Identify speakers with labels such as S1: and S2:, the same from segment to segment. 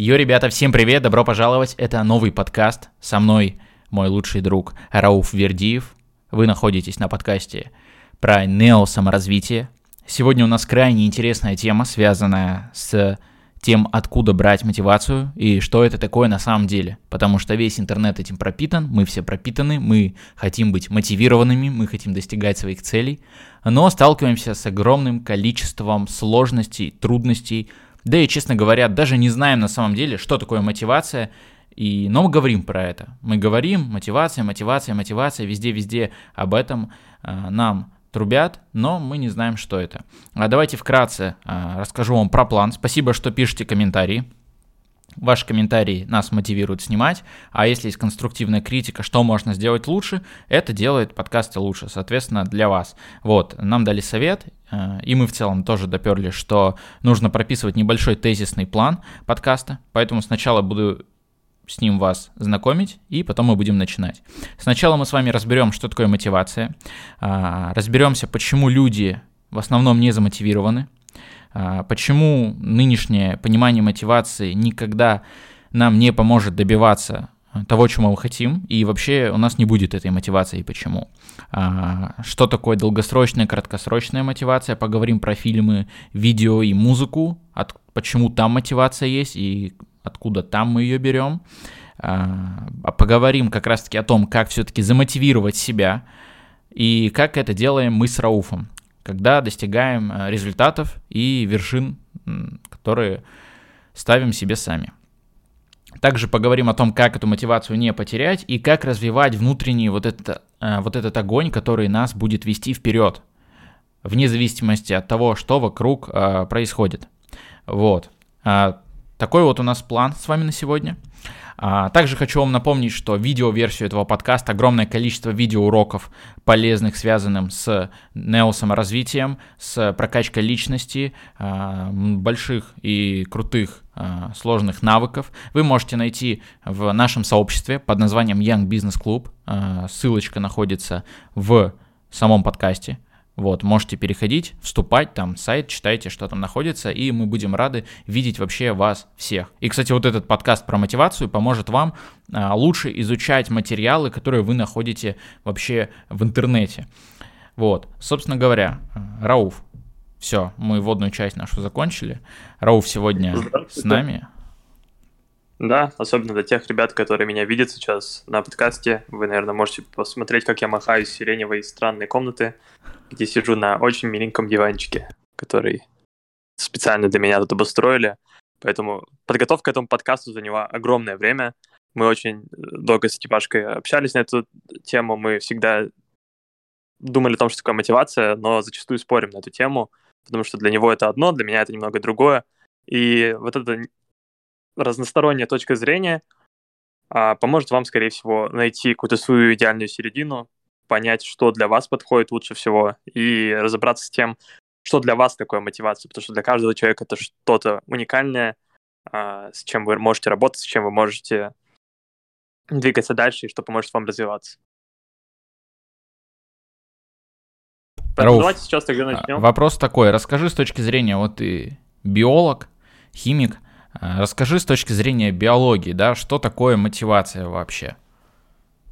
S1: Йо, ребята, всем привет, добро пожаловать. Это новый подкаст. Со мной мой лучший друг Рауф Вердиев. Вы находитесь на подкасте про неосаморазвитие. Сегодня у нас крайне интересная тема, связанная с тем, откуда брать мотивацию и что это такое на самом деле. Потому что весь интернет этим пропитан, мы все пропитаны, мы хотим быть мотивированными, мы хотим достигать своих целей, но сталкиваемся с огромным количеством сложностей, трудностей, да и, честно говоря, даже не знаем на самом деле, что такое мотивация, и, но мы говорим про это. Мы говорим, мотивация, мотивация, мотивация, везде-везде об этом э, нам трубят, но мы не знаем, что это. А давайте вкратце э, расскажу вам про план. Спасибо, что пишете комментарии. Ваши комментарии нас мотивируют снимать, а если есть конструктивная критика, что можно сделать лучше, это делает подкасты лучше, соответственно, для вас. Вот, нам дали совет, и мы в целом тоже доперли, что нужно прописывать небольшой тезисный план подкаста, поэтому сначала буду с ним вас знакомить, и потом мы будем начинать. Сначала мы с вами разберем, что такое мотивация, а, разберемся, почему люди в основном не замотивированы, а, почему нынешнее понимание мотивации никогда нам не поможет добиваться того, чего мы хотим, и вообще у нас не будет этой мотивации, почему. А, что такое долгосрочная, краткосрочная мотивация, поговорим про фильмы, видео и музыку, от, почему там мотивация есть и откуда там мы ее берем. А, поговорим как раз-таки о том, как все-таки замотивировать себя, и как это делаем мы с Рауфом когда достигаем э, результатов и вершин, которые ставим себе сами. Также поговорим о том, как эту мотивацию не потерять и как развивать внутренний вот, это, э, вот этот огонь, который нас будет вести вперед, вне зависимости от того, что вокруг э, происходит. Вот. А, такой вот у нас план с вами на сегодня. А, также хочу вам напомнить, что видео-версию этого подкаста, огромное количество видеоуроков полезных, связанным с неосаморазвитием, с прокачкой личности, а, больших и крутых а, сложных навыков, вы можете найти в нашем сообществе под названием Young Business Club. Ссылочка находится в самом подкасте. Вот, можете переходить, вступать, там сайт, читайте, что там находится, и мы будем рады видеть вообще вас всех. И, кстати, вот этот подкаст про мотивацию поможет вам а, лучше изучать материалы, которые вы находите вообще в интернете. Вот, собственно говоря, Рауф, все, мы вводную часть нашу закончили. Рауф сегодня с нами.
S2: Да, особенно для тех ребят, которые меня видят сейчас на подкасте. Вы, наверное, можете посмотреть, как я махаю сиреневой странной комнаты, где сижу на очень миленьком диванчике, который специально для меня тут обустроили. Поэтому подготовка к этому подкасту заняла огромное время. Мы очень долго с Степашкой общались на эту тему. Мы всегда думали о том, что такое мотивация, но зачастую спорим на эту тему, потому что для него это одно, для меня это немного другое. И вот эта разносторонняя точка зрения а, поможет вам, скорее всего, найти какую-то свою идеальную середину, понять, что для вас подходит лучше всего, и разобраться с тем, что для вас такое мотивация, потому что для каждого человека это что-то уникальное, а, с чем вы можете работать, с чем вы можете двигаться дальше, и что поможет вам развиваться.
S1: Рауф, давайте сейчас тогда начнем. Вопрос такой. Расскажи с точки зрения, вот ты биолог, химик, а, расскажи с точки зрения биологии, да, что такое мотивация вообще?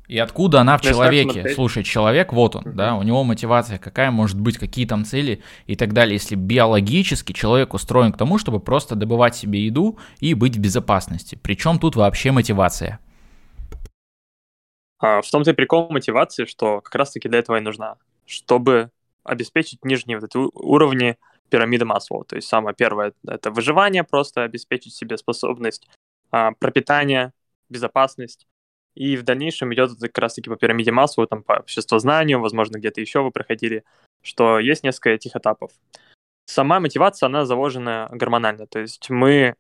S1: И откуда она в человеке? Слушай, человек, вот он, uh-huh. да, у него мотивация какая может быть, какие там цели и так далее. Если биологически человек устроен к тому, чтобы просто добывать себе еду и быть в безопасности. Причем тут вообще мотивация?
S2: А, в том-то и прикол мотивации, что как раз-таки для этого и нужна, чтобы обеспечить нижние вот эти уровни пирамиды Маслоу. То есть самое первое — это выживание, просто обеспечить себе способность а, пропитания, безопасность. И в дальнейшем идет как раз-таки по пирамиде Маслоу, там по обществознанию, возможно, где-то еще вы проходили, что есть несколько этих этапов. Сама мотивация, она заложена гормонально, то есть мы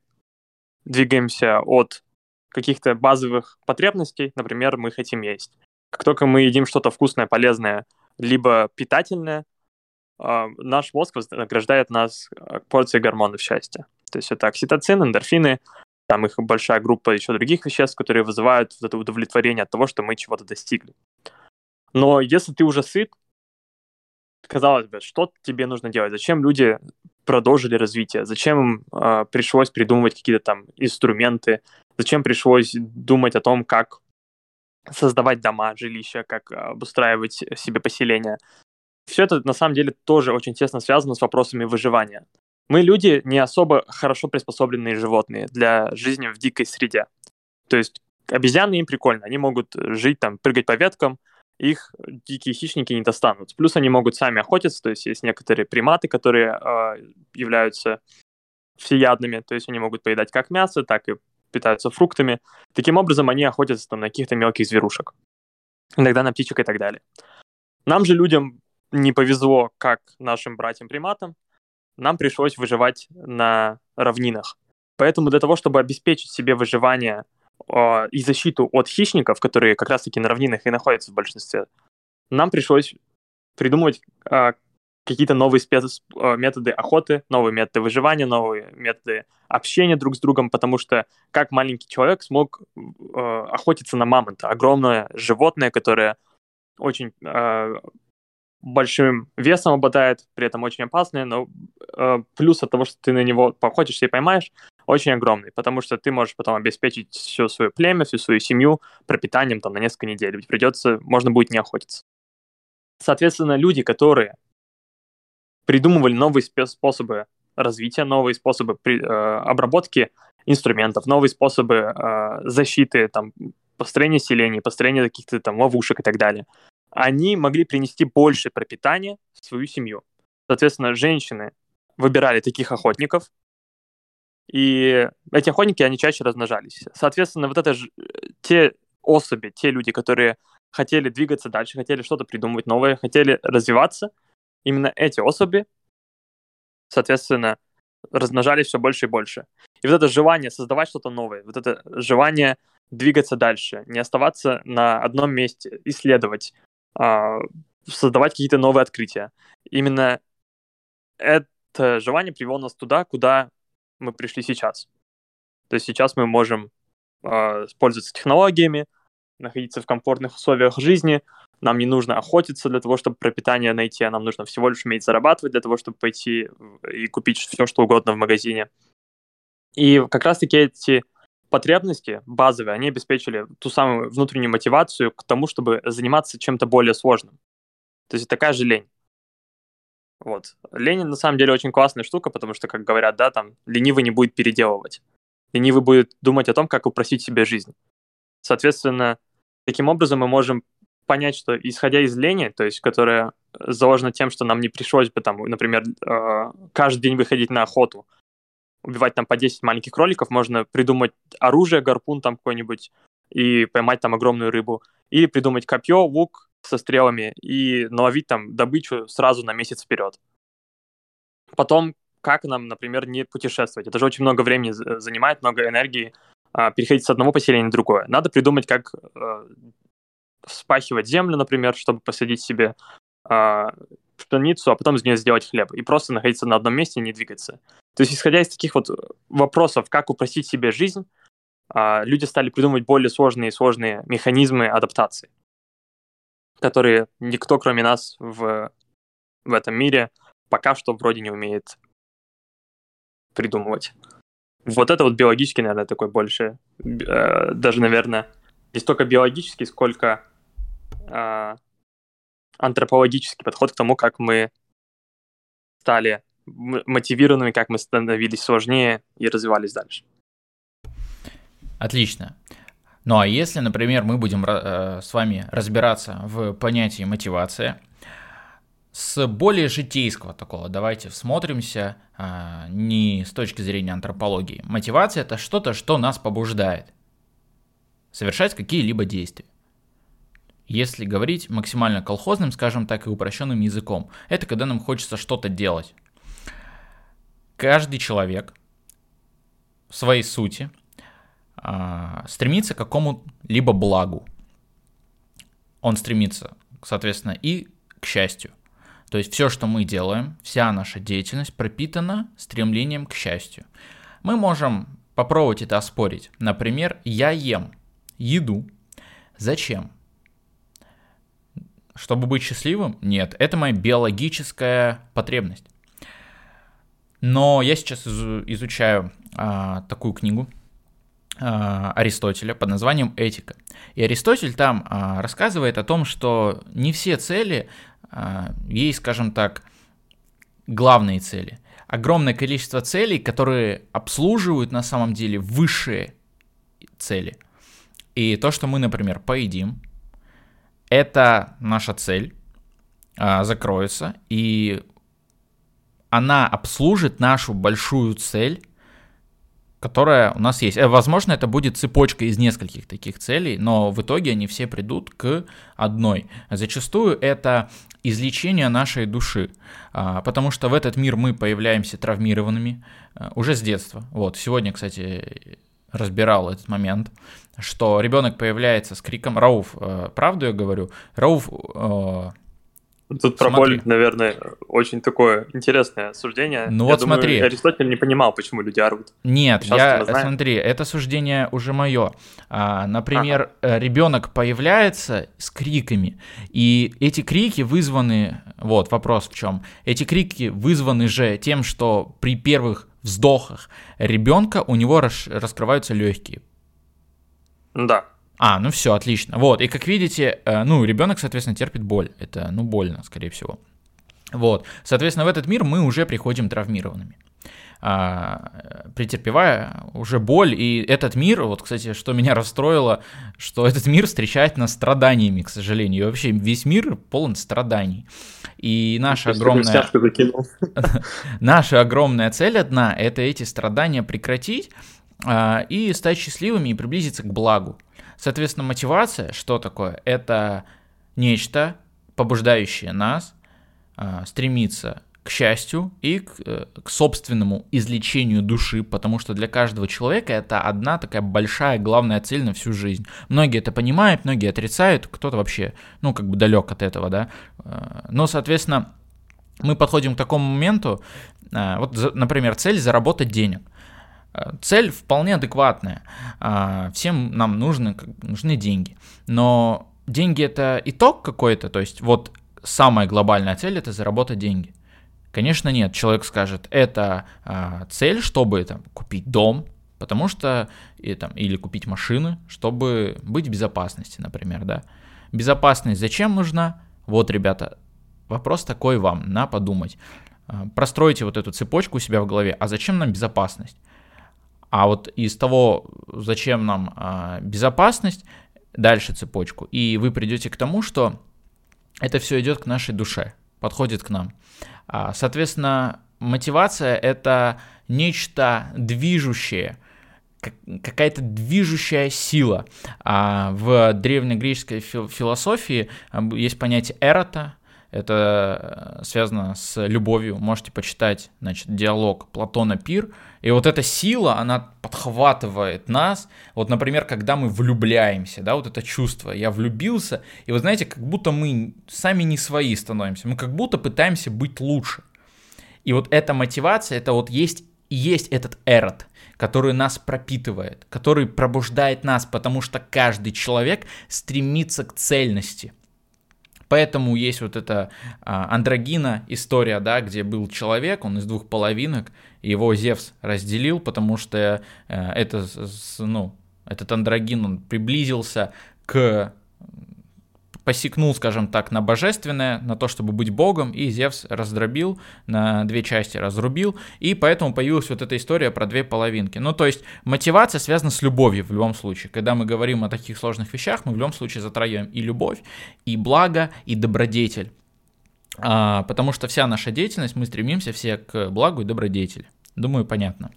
S2: двигаемся от каких-то базовых потребностей, например, мы хотим есть. Как только мы едим что-то вкусное, полезное, либо питательное, а, наш мозг вознаграждает нас а, порцией гормонов счастья. То есть это окситоцин, эндорфины, там их большая группа еще других веществ, которые вызывают вот это удовлетворение от того, что мы чего-то достигли. Но если ты уже сыт, казалось бы, что тебе нужно делать? Зачем люди продолжили развитие? Зачем им э, пришлось придумывать какие-то там инструменты? Зачем пришлось думать о том, как создавать дома, жилища, как обустраивать себе поселения? Все это на самом деле тоже очень тесно связано с вопросами выживания. Мы люди не особо хорошо приспособленные животные для жизни в дикой среде. То есть обезьяны им прикольно, они могут жить там, прыгать по веткам, их дикие хищники не достанут. Плюс они могут сами охотиться, то есть есть некоторые приматы, которые э, являются всеядными, то есть они могут поедать как мясо, так и питаются фруктами. Таким образом, они охотятся там, на каких-то мелких зверушек, иногда на птичек и так далее. Нам же, людям, не повезло, как нашим братьям-приматам, нам пришлось выживать на равнинах. Поэтому для того, чтобы обеспечить себе выживание э, и защиту от хищников, которые как раз-таки на равнинах и находятся в большинстве, нам пришлось придумывать э, какие-то новые спец... э, методы охоты, новые методы выживания, новые методы общения друг с другом, потому что как маленький человек смог э, охотиться на мамонта, огромное животное, которое очень э, большим весом обладает, при этом очень опасное, но э, плюс от того, что ты на него походишься и поймаешь, очень огромный, потому что ты можешь потом обеспечить все свое племя, всю свою семью пропитанием там на несколько недель, ведь придется, можно будет не охотиться. Соответственно, люди, которые придумывали новые способы развития, новые способы при, э, обработки инструментов, новые способы э, защиты, там, построения селений, построения каких-то там ловушек и так далее, они могли принести больше пропитания в свою семью. Соответственно, женщины выбирали таких охотников, и эти охотники, они чаще размножались. Соответственно, вот это же те особи, те люди, которые хотели двигаться дальше, хотели что-то придумывать новое, хотели развиваться, именно эти особи, соответственно, размножались все больше и больше. И вот это желание создавать что-то новое, вот это желание двигаться дальше, не оставаться на одном месте, исследовать, создавать какие-то новые открытия. Именно это желание привело нас туда, куда мы пришли сейчас. То есть сейчас мы можем э, пользоваться технологиями, находиться в комфортных условиях жизни, нам не нужно охотиться для того, чтобы пропитание найти, а нам нужно всего лишь уметь зарабатывать для того, чтобы пойти и купить все, что угодно в магазине. И как раз-таки эти потребности базовые, они обеспечили ту самую внутреннюю мотивацию к тому, чтобы заниматься чем-то более сложным. То есть такая же лень. Вот. Ленин на самом деле очень классная штука, потому что, как говорят, да, там, ленивый не будет переделывать. Ленивый будет думать о том, как упростить себе жизнь. Соответственно, таким образом мы можем понять, что исходя из лени, то есть которая заложена тем, что нам не пришлось бы там, например, э, каждый день выходить на охоту, убивать там по 10 маленьких кроликов, можно придумать оружие, гарпун там какой-нибудь и поймать там огромную рыбу. Или придумать копье, лук со стрелами и наловить там добычу сразу на месяц вперед. Потом, как нам, например, не путешествовать? Это же очень много времени занимает, много энергии а, переходить с одного поселения на другое. Надо придумать, как а, вспахивать землю, например, чтобы посадить себе а, пшеницу, а потом из нее сделать хлеб. И просто находиться на одном месте и не двигаться. То есть, исходя из таких вот вопросов, как упростить себе жизнь, а, люди стали придумывать более сложные и сложные механизмы адаптации, которые никто, кроме нас, в, в этом мире пока что вроде не умеет придумывать. Вот это вот биологический, наверное, такой больше, э, даже, наверное, не столько биологический, сколько э, антропологический подход к тому, как мы стали мотивированными, как мы становились сложнее и развивались дальше.
S1: Отлично. Ну а если, например, мы будем э, с вами разбираться в понятии мотивация, с более житейского такого, давайте всмотримся, э, не с точки зрения антропологии. Мотивация это что-то, что нас побуждает совершать какие-либо действия. Если говорить максимально колхозным, скажем так, и упрощенным языком, это когда нам хочется что-то делать. Каждый человек в своей сути а, стремится к какому-либо благу. Он стремится, соответственно, и к счастью. То есть все, что мы делаем, вся наша деятельность пропитана стремлением к счастью. Мы можем попробовать это оспорить. Например, я ем еду. Зачем? Чтобы быть счастливым? Нет, это моя биологическая потребность. Но я сейчас изучаю а, такую книгу а, Аристотеля под названием «Этика». И Аристотель там а, рассказывает о том, что не все цели а, есть, скажем так, главные цели. Огромное количество целей, которые обслуживают на самом деле высшие цели. И то, что мы, например, поедим, это наша цель, а, закроется, и она обслужит нашу большую цель, которая у нас есть. Э, возможно, это будет цепочка из нескольких таких целей, но в итоге они все придут к одной. Зачастую это излечение нашей души, а, потому что в этот мир мы появляемся травмированными э, уже с детства. Вот, сегодня, кстати, разбирал этот момент, что ребенок появляется с криком «Рауф, э, правду я говорю?» Рауф
S2: Тут про боль, наверное, очень такое интересное суждение.
S1: Ну
S2: я
S1: вот
S2: думаю,
S1: смотри.
S2: Аристотель не понимал, почему люди орут.
S1: Нет, Сейчас я смотри, это суждение уже мое. А, например, ага. Э, ребенок появляется с криками, и эти крики вызваны. Вот вопрос в чем. Эти крики вызваны же тем, что при первых вздохах ребенка у него рас раскрываются легкие.
S2: Да.
S1: А, ну все, отлично. Вот, и как видите, э, ну, ребенок, соответственно, терпит боль. Это, ну, больно, скорее всего. Вот, соответственно, в этот мир мы уже приходим травмированными а, претерпевая уже боль, и этот мир, вот, кстати, что меня расстроило, что этот мир встречает нас страданиями, к сожалению, и вообще весь мир полон страданий. И наша огромная... наша огромная цель одна — это эти страдания прекратить и стать счастливыми и приблизиться к благу. Соответственно, мотивация, что такое? Это нечто, побуждающее нас э, стремиться к счастью и к, э, к собственному излечению души, потому что для каждого человека это одна такая большая главная цель на всю жизнь. Многие это понимают, многие отрицают, кто-то вообще, ну, как бы далек от этого, да. Э, но, соответственно, мы подходим к такому моменту, вот, например, цель заработать денег – Цель вполне адекватная. А, всем нам нужны, нужны деньги. Но деньги это итог какой-то, то есть вот самая глобальная цель это заработать деньги. Конечно, нет. Человек скажет, это а, цель, чтобы там, купить дом, потому что и, там, или купить машины, чтобы быть в безопасности, например, да. Безопасность зачем нужна? Вот, ребята, вопрос такой вам, на подумать. А, простройте вот эту цепочку у себя в голове. А зачем нам безопасность? А вот из того, зачем нам а, безопасность, дальше цепочку, и вы придете к тому, что это все идет к нашей душе, подходит к нам. А, соответственно, мотивация это нечто движущее, какая-то движущая сила. А в древнегреческой философии есть понятие эрота, это э, связано с любовью. Можете почитать, значит, диалог Платона Пир. И вот эта сила, она подхватывает нас. Вот, например, когда мы влюбляемся, да, вот это чувство. Я влюбился, и вы знаете, как будто мы сами не свои становимся. Мы как будто пытаемся быть лучше. И вот эта мотивация, это вот есть есть этот эрот, который нас пропитывает, который пробуждает нас, потому что каждый человек стремится к цельности – Поэтому есть вот эта а, андрогина история, да, где был человек, он из двух половинок, его Зевс разделил, потому что а, это, ну, этот андрогин, он приблизился к посекнул, скажем так, на божественное, на то, чтобы быть богом, и Зевс раздробил, на две части разрубил, и поэтому появилась вот эта история про две половинки. Ну, то есть мотивация связана с любовью в любом случае. Когда мы говорим о таких сложных вещах, мы в любом случае затрагиваем и любовь, и благо, и добродетель. А, потому что вся наша деятельность, мы стремимся все к благу и добродетели. Думаю, понятно.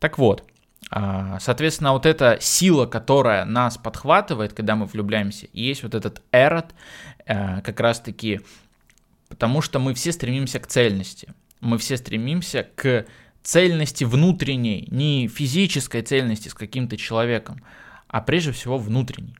S1: Так вот, соответственно, вот эта сила, которая нас подхватывает, когда мы влюбляемся, и есть вот этот эрот, э, как раз-таки потому что мы все стремимся к цельности. Мы все стремимся к цельности внутренней, не физической цельности с каким-то человеком, а прежде всего внутренней.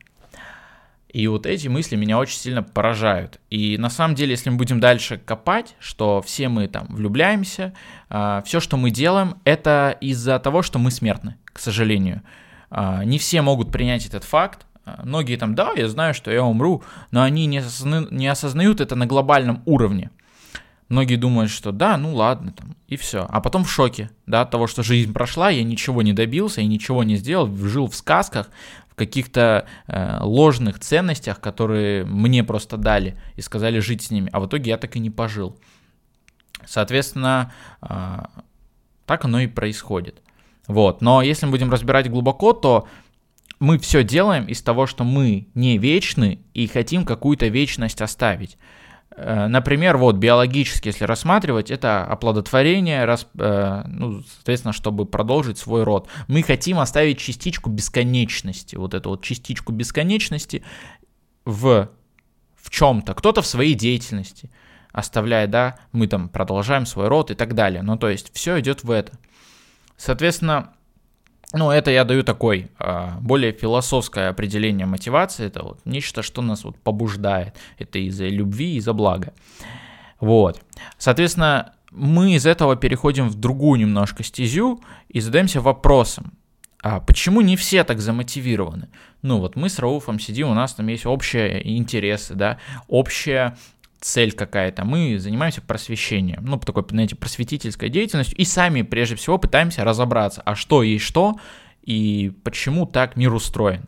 S1: И вот эти мысли меня очень сильно поражают. И на самом деле, если мы будем дальше копать, что все мы там влюбляемся, а, все, что мы делаем, это из-за того, что мы смертны, к сожалению. А, не все могут принять этот факт, Э, многие там, да, я знаю, что я умру, но они не, осозна... не осознают это на глобальном уровне. Многие думают, что да, ну ладно, там, и все. А потом в шоке, да, от того, что жизнь прошла, я ничего не добился, я ничего не сделал, жил в сказках, каких-то э, ложных ценностях, которые мне просто дали и сказали жить с ними, а в итоге я так и не пожил. Соответственно, э, так оно и происходит. Вот. Но если мы будем разбирать глубоко, то мы все делаем из того, что мы не вечны и хотим какую-то вечность оставить. Э, например, вот биологически, если рассматривать, это оплодотворение, рас, э, ну, соответственно, чтобы продолжить свой род. Мы хотим оставить частичку бесконечности, вот эту вот частичку бесконечности в, в чем-то, кто-то в своей деятельности оставляет, да, мы там продолжаем свой род и так далее. Ну, то есть все идет в это. Соответственно, ну, это я даю такой а, более философское определение мотивации. Это вот нечто, что нас вот побуждает. Это из-за любви, из-за блага. Вот. Соответственно, мы из этого переходим в другую немножко стезю и задаемся вопросом, а почему не все так замотивированы? Ну вот мы с Рауфом сидим, у нас там есть общие интересы, да, общая цель какая-то, мы занимаемся просвещением, ну, такой, знаете, просветительской деятельностью, и сами, прежде всего, пытаемся разобраться, а что есть что, и почему так мир устроен.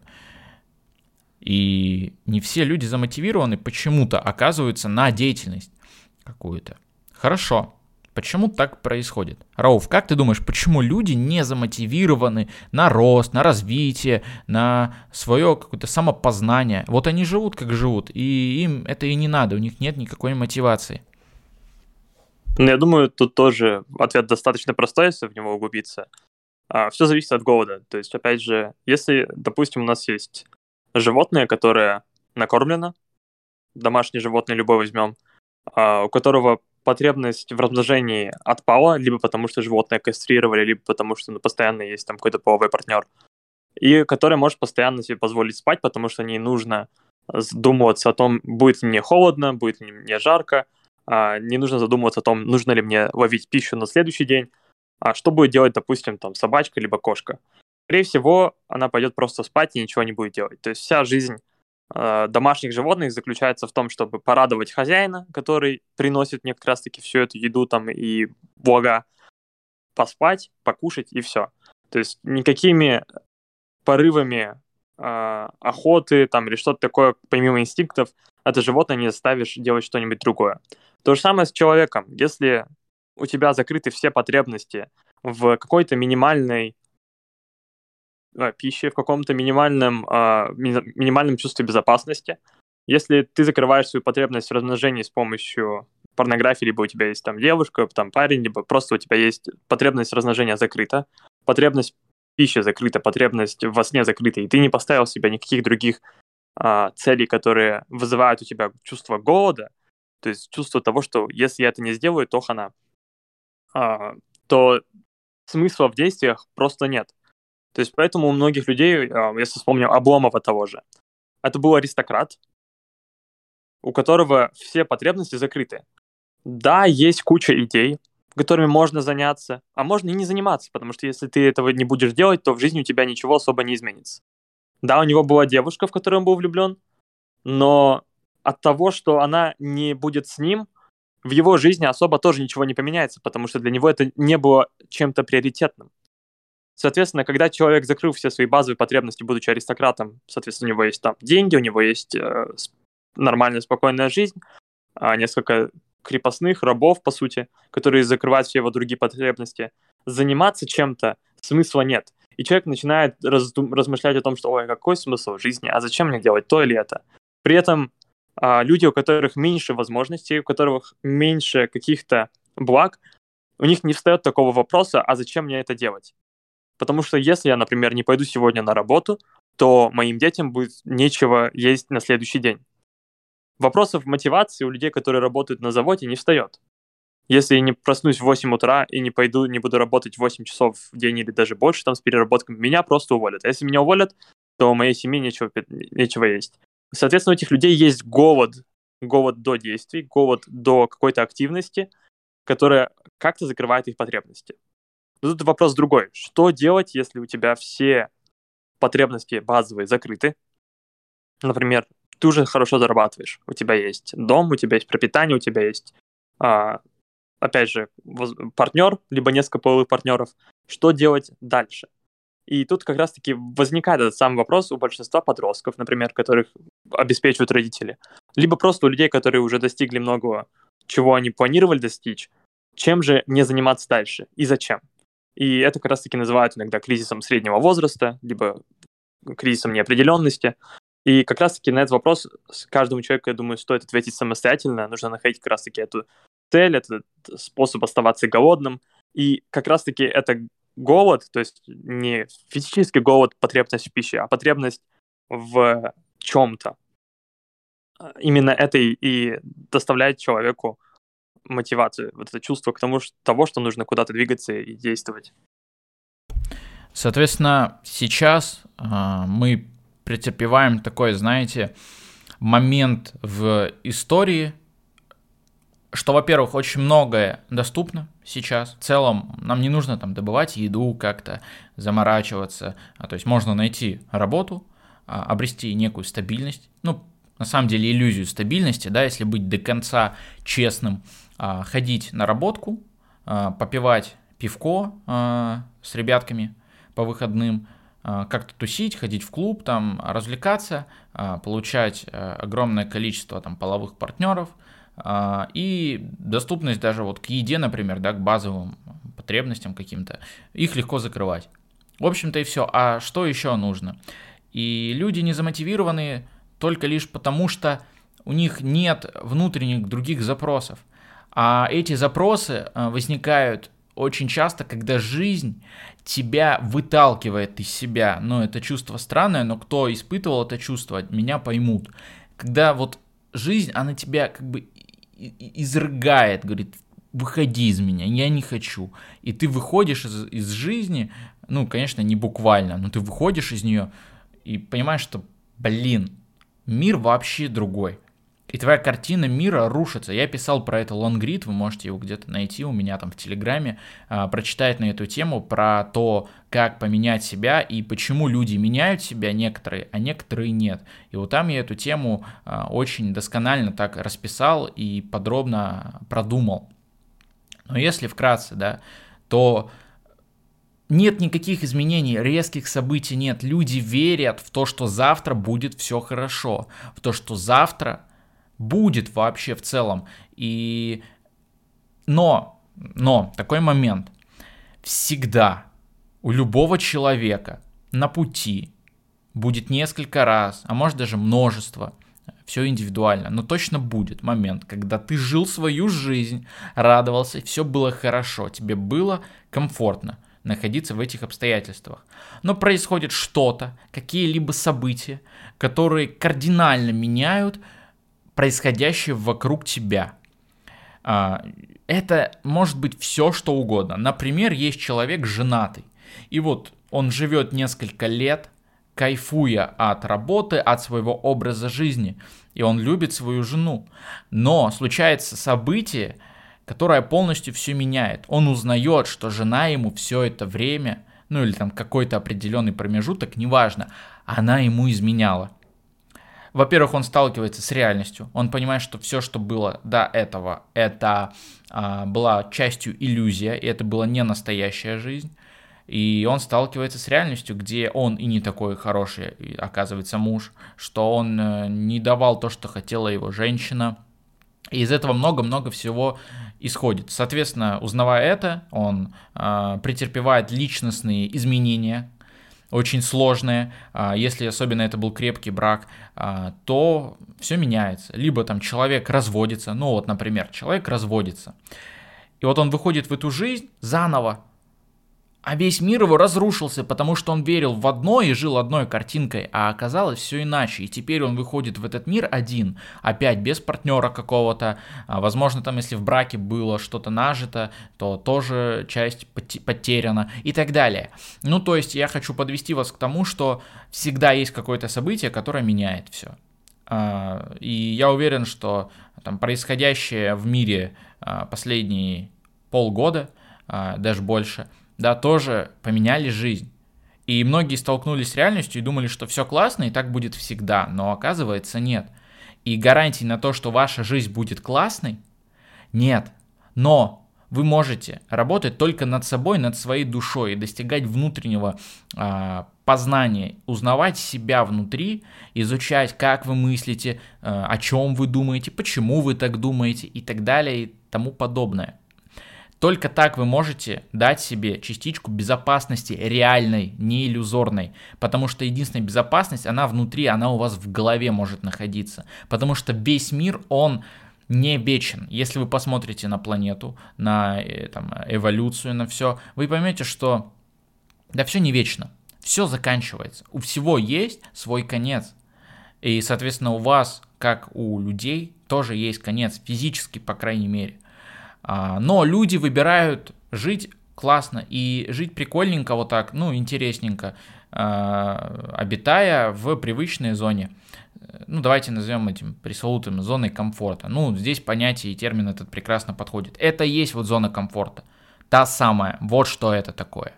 S1: И не все люди замотивированы почему-то оказываются на деятельность какую-то. Хорошо, Почему так происходит? Рауф, как ты думаешь, почему люди не замотивированы на рост, на развитие, на свое какое-то самопознание? Вот они живут, как живут, и им это и не надо, у них нет никакой мотивации.
S2: Ну, я думаю, тут тоже ответ достаточно простой, если в него углубиться. А, все зависит от голода. То есть, опять же, если, допустим, у нас есть животное, которое накормлено, домашнее животное любое возьмем, а, у которого потребность в размножении отпала, либо потому что животное кастрировали, либо потому что ну, постоянно есть там какой-то половой партнер, и которая может постоянно себе позволить спать, потому что не нужно задумываться о том, будет ли мне холодно, будет ли мне жарко, а, не нужно задумываться о том, нужно ли мне ловить пищу на следующий день, а что будет делать, допустим, там собачка либо кошка. Скорее всего, она пойдет просто спать и ничего не будет делать. То есть вся жизнь домашних животных заключается в том, чтобы порадовать хозяина, который приносит мне как раз-таки всю эту еду там и блага, поспать, покушать и все. То есть никакими порывами э, охоты там или что-то такое, помимо инстинктов, это животное не заставишь делать что-нибудь другое. То же самое с человеком. Если у тебя закрыты все потребности в какой-то минимальной Э, пищи, в каком-то минимальном, э, минимальном чувстве безопасности. Если ты закрываешь свою потребность в размножении с помощью порнографии, либо у тебя есть там девушка, там парень, либо просто у тебя есть потребность размножения закрыта, потребность пищи закрыта, потребность во сне закрыта, и ты не поставил себе никаких других а, целей, которые вызывают у тебя чувство голода, то есть чувство того, что если я это не сделаю, то хана, а, то смысла в действиях просто нет. То есть поэтому у многих людей, а, если вспомню Обломова того же, это был аристократ, у которого все потребности закрыты. Да, есть куча идей, которыми можно заняться, а можно и не заниматься, потому что если ты этого не будешь делать, то в жизни у тебя ничего особо не изменится. Да, у него была девушка, в которую он был влюблен, но от того, что она не будет с ним, в его жизни особо тоже ничего не поменяется, потому что для него это не было чем-то приоритетным. Соответственно, когда человек закрыл все свои базовые потребности, будучи аристократом, соответственно, у него есть там деньги, у него есть э, нормальная, спокойная жизнь, э, несколько крепостных, рабов, по сути, которые закрывают все его другие потребности. Заниматься чем-то смысла нет. И человек начинает раздум- размышлять о том, что, ой, какой смысл жизни, а зачем мне делать то или это. При этом э, люди, у которых меньше возможностей, у которых меньше каких-то благ, у них не встает такого вопроса, а зачем мне это делать? Потому что если я, например, не пойду сегодня на работу, то моим детям будет нечего есть на следующий день. Вопросов мотивации у людей, которые работают на заводе, не встает. Если я не проснусь в 8 утра и не пойду, не буду работать 8 часов в день или даже больше там с переработками, меня просто уволят. А если меня уволят, то у моей семьи нечего, нечего есть. Соответственно, у этих людей есть голод, голод до действий, голод до какой-то активности, которая как-то закрывает их потребности. Но тут вопрос другой. Что делать, если у тебя все потребности базовые закрыты? например, ты уже хорошо зарабатываешь, у тебя есть дом, у тебя есть пропитание, у тебя есть, а, опять же, партнер, либо несколько половых партнеров. Что делать дальше? И тут как раз-таки возникает этот самый вопрос у большинства подростков, например, которых обеспечивают родители, либо просто у людей, которые уже достигли многого, чего они планировали достичь, чем же не заниматься дальше и зачем. И это как раз-таки называют иногда кризисом среднего возраста, либо кризисом неопределенности. И как раз-таки на этот вопрос каждому человеку, я думаю, стоит ответить самостоятельно. Нужно находить как раз-таки эту цель, этот способ оставаться голодным. И как раз-таки это голод, то есть не физический голод, потребность в пище, а потребность в чем-то. Именно это и доставляет человеку мотивацию, вот это чувство к тому, что, того, что нужно куда-то двигаться и действовать.
S1: Соответственно, сейчас э, мы претерпеваем такой, знаете, момент в истории, что, во-первых, очень многое доступно сейчас. В целом, нам не нужно там добывать еду как-то, заморачиваться. А, то есть можно найти работу, а, обрести некую стабильность. Ну, на самом деле, иллюзию стабильности, да, если быть до конца честным, ходить на работку, а, попивать пивко а, с ребятками по выходным, а, как-то тусить, ходить в клуб, там, развлекаться, а, получать а, огромное количество там половых партнеров – а, и доступность даже вот к еде, например, да, к базовым потребностям каким-то, их легко закрывать. В общем-то и все. А что еще нужно? И люди не замотивированы только лишь потому, что у них нет внутренних других запросов. А эти запросы а, возникают очень часто, когда жизнь тебя выталкивает из себя. Ну, это чувство странное, но кто испытывал это чувство, меня поймут. Когда вот жизнь, она тебя как бы изрыгает, говорит, выходи из меня, я не хочу. И ты выходишь из, из жизни, ну, конечно, не буквально, но ты выходишь из нее и понимаешь, что, блин, мир вообще другой и твоя картина мира рушится. Я писал про это лонгрид, вы можете его где-то найти у меня там в Телеграме, а, прочитать на эту тему, про то, как поменять себя и почему люди меняют себя некоторые, а некоторые нет. И вот там я эту тему а, очень досконально так расписал и подробно продумал. Но если вкратце, да, то нет никаких изменений, резких событий нет. Люди верят в то, что завтра будет все хорошо, в то, что завтра будет вообще в целом. И... Но, но, такой момент. Всегда у любого человека на пути будет несколько раз, а может даже множество, все индивидуально, но точно будет момент, когда ты жил свою жизнь, радовался, все было хорошо, тебе было комфортно находиться в этих обстоятельствах. Но происходит что-то, какие-либо события, которые кардинально меняют происходящее вокруг тебя. А, это может быть все, что угодно. Например, есть человек женатый, и вот он живет несколько лет, кайфуя от работы, от своего образа жизни, и он любит свою жену. Но случается событие, которое полностью все меняет. Он узнает, что жена ему все это время, ну или там какой-то определенный промежуток, неважно, она ему изменяла во-первых, он сталкивается с реальностью. Он понимает, что все, что было до этого, это а, была частью иллюзия, и это была не настоящая жизнь. И он сталкивается с реальностью, где он и не такой хороший, оказывается, муж, что он э, не давал то, что хотела его женщина. И из этого много-много всего исходит. Соответственно, узнавая это, он э, претерпевает личностные изменения, очень сложные, а, если особенно это был крепкий брак, а, то все меняется. Либо там человек разводится, ну вот, например, человек разводится, и вот он выходит в эту жизнь заново, а весь мир его разрушился, потому что он верил в одно и жил одной картинкой, а оказалось все иначе. И теперь он выходит в этот мир один, опять без партнера какого-то. А, возможно, там, если в браке было что-то нажито, то тоже часть потеряна и так далее. Ну, то есть я хочу подвести вас к тому, что всегда есть какое-то событие, которое меняет все. А, и я уверен, что там происходящее в мире а, последние полгода, даже больше – да, тоже поменяли жизнь. И многие столкнулись с реальностью и думали, что все классно и так будет всегда, но оказывается нет. И гарантий на то, что ваша жизнь будет классной, нет. Но вы можете работать только над собой, над своей душой и достигать внутреннего а, познания, узнавать себя внутри, изучать, как вы мыслите, а, о чем вы думаете, почему вы так думаете и так далее и тому подобное. Только так вы можете дать себе частичку безопасности реальной, не иллюзорной. Потому что единственная безопасность, она внутри, она у вас в голове может находиться. Потому что весь мир, он не вечен. Если вы посмотрите на планету, на э, там, эволюцию, на все, вы поймете, что да все не вечно. Все заканчивается. У всего есть свой конец. И, соответственно, у вас, как у людей, тоже есть конец, физически, по крайней мере. А, но люди выбирают жить классно и жить прикольненько вот так, ну, интересненько, а, обитая в привычной зоне. Ну, давайте назовем этим пресловутым зоной комфорта. Ну, здесь понятие и термин этот прекрасно подходит. Это и есть вот зона комфорта. Та самая. Вот что это такое.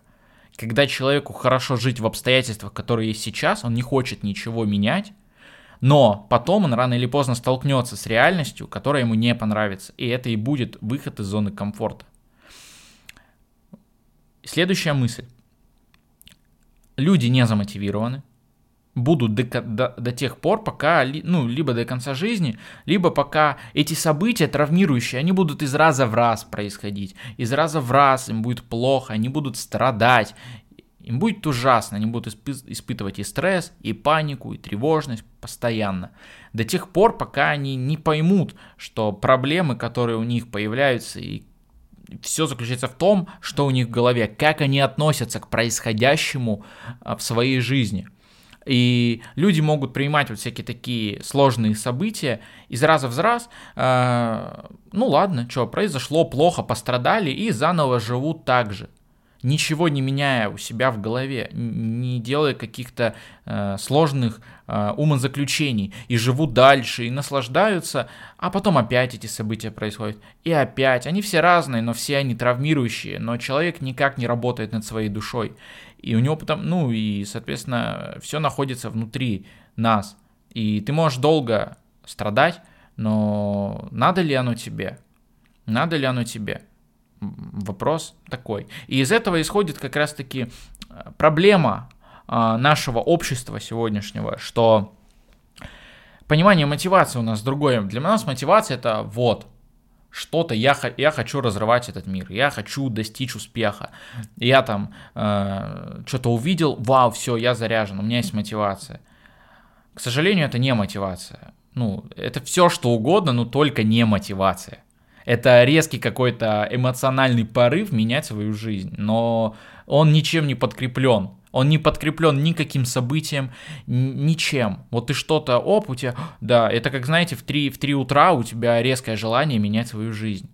S1: Когда человеку хорошо жить в обстоятельствах, которые есть сейчас, он не хочет ничего менять, но потом он рано или поздно столкнется с реальностью, которая ему не понравится. И это и будет выход из зоны комфорта. Следующая мысль. Люди не замотивированы, будут до, до, до тех пор, пока, ну, либо до конца жизни, либо пока эти события травмирующие, они будут из раза в раз происходить. Из раза в раз им будет плохо, они будут страдать, им будет ужасно, они будут испытывать и стресс, и панику, и тревожность постоянно. До тех пор, пока они не поймут, что проблемы, которые у них появляются, и все заключается в том, что у них в голове, как они относятся к происходящему а, в своей жизни. И люди могут принимать вот всякие такие сложные события из раза в раз. Э, ну ладно, что, произошло плохо, пострадали и заново живут так же ничего не меняя у себя в голове, не делая каких-то э, сложных э, умозаключений, и живут дальше, и наслаждаются, а потом опять эти события происходят, и опять, они все разные, но все они травмирующие, но человек никак не работает над своей душой, и у него потом, ну и, соответственно, все находится внутри нас, и ты можешь долго страдать, но надо ли оно тебе? Надо ли оно тебе? Вопрос такой. И из этого исходит как раз-таки э, проблема а, нашего общества сегодняшнего, что понимание мотивации у нас другое. Для нас мотивация это вот, что-то, я, я хочу разрывать этот мир, я хочу достичь успеха. Я там э, что-то увидел, вау, все, я заряжен, у меня есть мотивация. К сожалению, это не мотивация. Ну, это все что угодно, но только не мотивация. Это резкий какой-то эмоциональный порыв менять свою жизнь, но он ничем не подкреплен. Он не подкреплен никаким событием, ничем. Вот ты что-то, оп, у тебя, да, это как, знаете, в 3, в 3 утра у тебя резкое желание менять свою жизнь.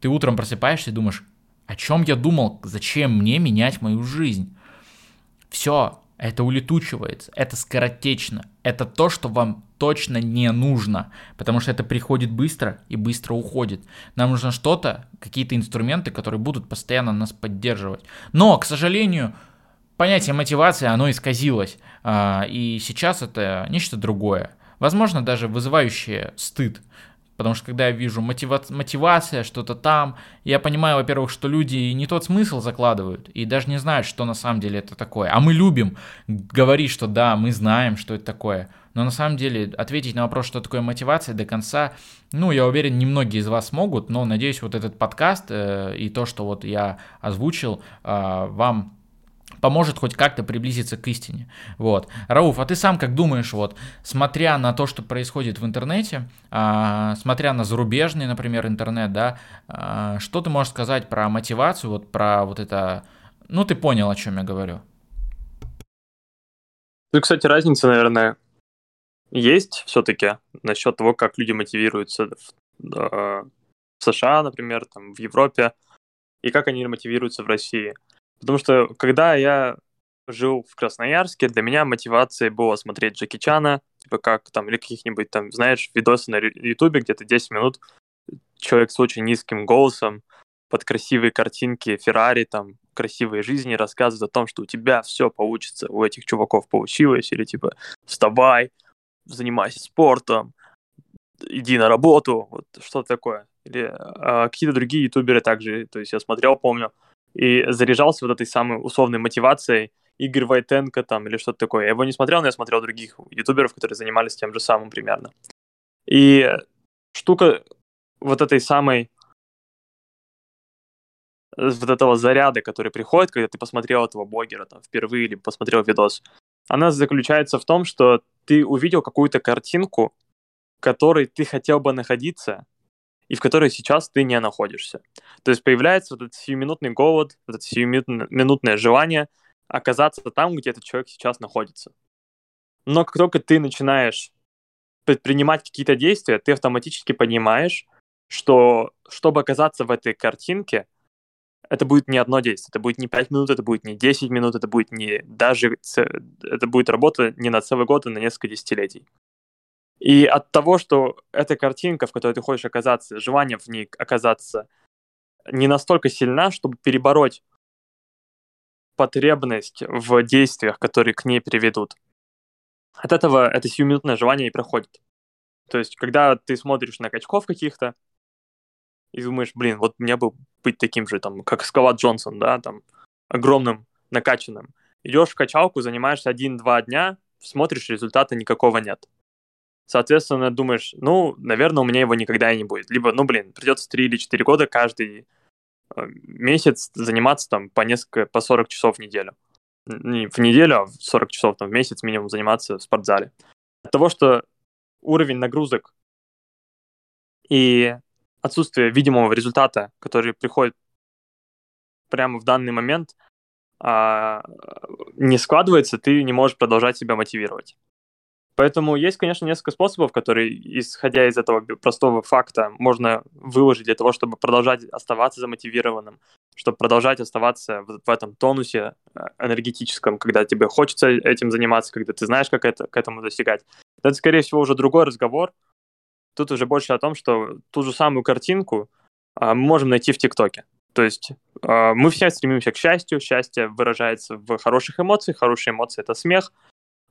S1: Ты утром просыпаешься и думаешь, о чем я думал, зачем мне менять мою жизнь? Все, это улетучивается, это скоротечно, это то, что вам точно не нужно, потому что это приходит быстро и быстро уходит. Нам нужно что-то, какие-то инструменты, которые будут постоянно нас поддерживать. Но, к сожалению, понятие мотивации, оно исказилось, а, и сейчас это нечто другое. Возможно, даже вызывающее стыд. Потому что когда я вижу мотива... мотивация, что-то там, я понимаю, во-первых, что люди не тот смысл закладывают и даже не знают, что на самом деле это такое. А мы любим говорить, что да, мы знаем, что это такое. Но на самом деле ответить на вопрос, что такое мотивация до конца, ну, я уверен, немногие из вас могут, но надеюсь, вот этот подкаст э, и то, что вот я озвучил, э, вам поможет хоть как-то приблизиться к истине. Вот. Рауф, а ты сам как думаешь, вот, смотря на то, что происходит в интернете, а, смотря на зарубежный, например, интернет, да, а, что ты можешь сказать про мотивацию, вот про вот это, ну ты понял, о чем я говорю.
S2: Ну, кстати, разница, наверное, есть все-таки насчет того, как люди мотивируются в, э, в США, например, там, в Европе, и как они мотивируются в России. Потому что когда я жил в Красноярске, для меня мотивацией было смотреть Джеки Чана, типа как там, или каких-нибудь там, знаешь, видосы на Ютубе, где-то 10 минут, человек с очень низким голосом под красивые картинки Феррари, там, красивые жизни, рассказывают о том, что у тебя все получится, у этих чуваков получилось, или типа вставай, занимайся спортом, иди на работу, вот что-то такое. Или а, какие-то другие ютуберы также, то есть я смотрел, помню, и заряжался вот этой самой условной мотивацией, Игорь Войтенко там или что-то такое. Я его не смотрел, но я смотрел других ютуберов, которые занимались тем же самым примерно. И штука вот этой самой вот этого заряда, который приходит, когда ты посмотрел этого блогера там впервые или посмотрел видос, она заключается в том, что ты увидел какую-то картинку, в которой ты хотел бы находиться, и в которой сейчас ты не находишься. То есть появляется вот этот сиюминутный голод, вот это сиюминутное желание оказаться там, где этот человек сейчас находится. Но как только ты начинаешь предпринимать какие-то действия, ты автоматически понимаешь, что чтобы оказаться в этой картинке, это будет не одно действие, это будет не 5 минут, это будет не 10 минут, это будет не даже, это будет работа не на целый год, а на несколько десятилетий. И от того, что эта картинка, в которой ты хочешь оказаться, желание в ней оказаться, не настолько сильна, чтобы перебороть потребность в действиях, которые к ней приведут. От этого это сиюминутное желание и проходит. То есть, когда ты смотришь на качков каких-то, и думаешь, блин, вот мне бы быть таким же, там, как Скала Джонсон, да, там, огромным, накачанным. Идешь в качалку, занимаешься один-два дня, смотришь, результата никакого нет. Соответственно, думаешь, ну, наверное, у меня его никогда и не будет. Либо, ну, блин, придется 3 или 4 года каждый э, месяц заниматься там по несколько, по 40 часов в неделю. Не в неделю, а 40 часов там, в месяц минимум заниматься в спортзале. От того, что уровень нагрузок и отсутствие видимого результата, который приходит прямо в данный момент, а, не складывается, ты не можешь продолжать себя мотивировать. Поэтому есть, конечно, несколько способов, которые, исходя из этого простого факта, можно выложить для того, чтобы продолжать оставаться замотивированным, чтобы продолжать оставаться в, в этом тонусе э, энергетическом, когда тебе хочется этим заниматься, когда ты знаешь, как это, к этому достигать. Это, скорее всего, уже другой разговор, Тут уже больше о том, что ту же самую картинку а, мы можем найти в ТикТоке. То есть а, мы все стремимся к счастью, счастье выражается в хороших эмоциях, хорошие эмоции — это смех,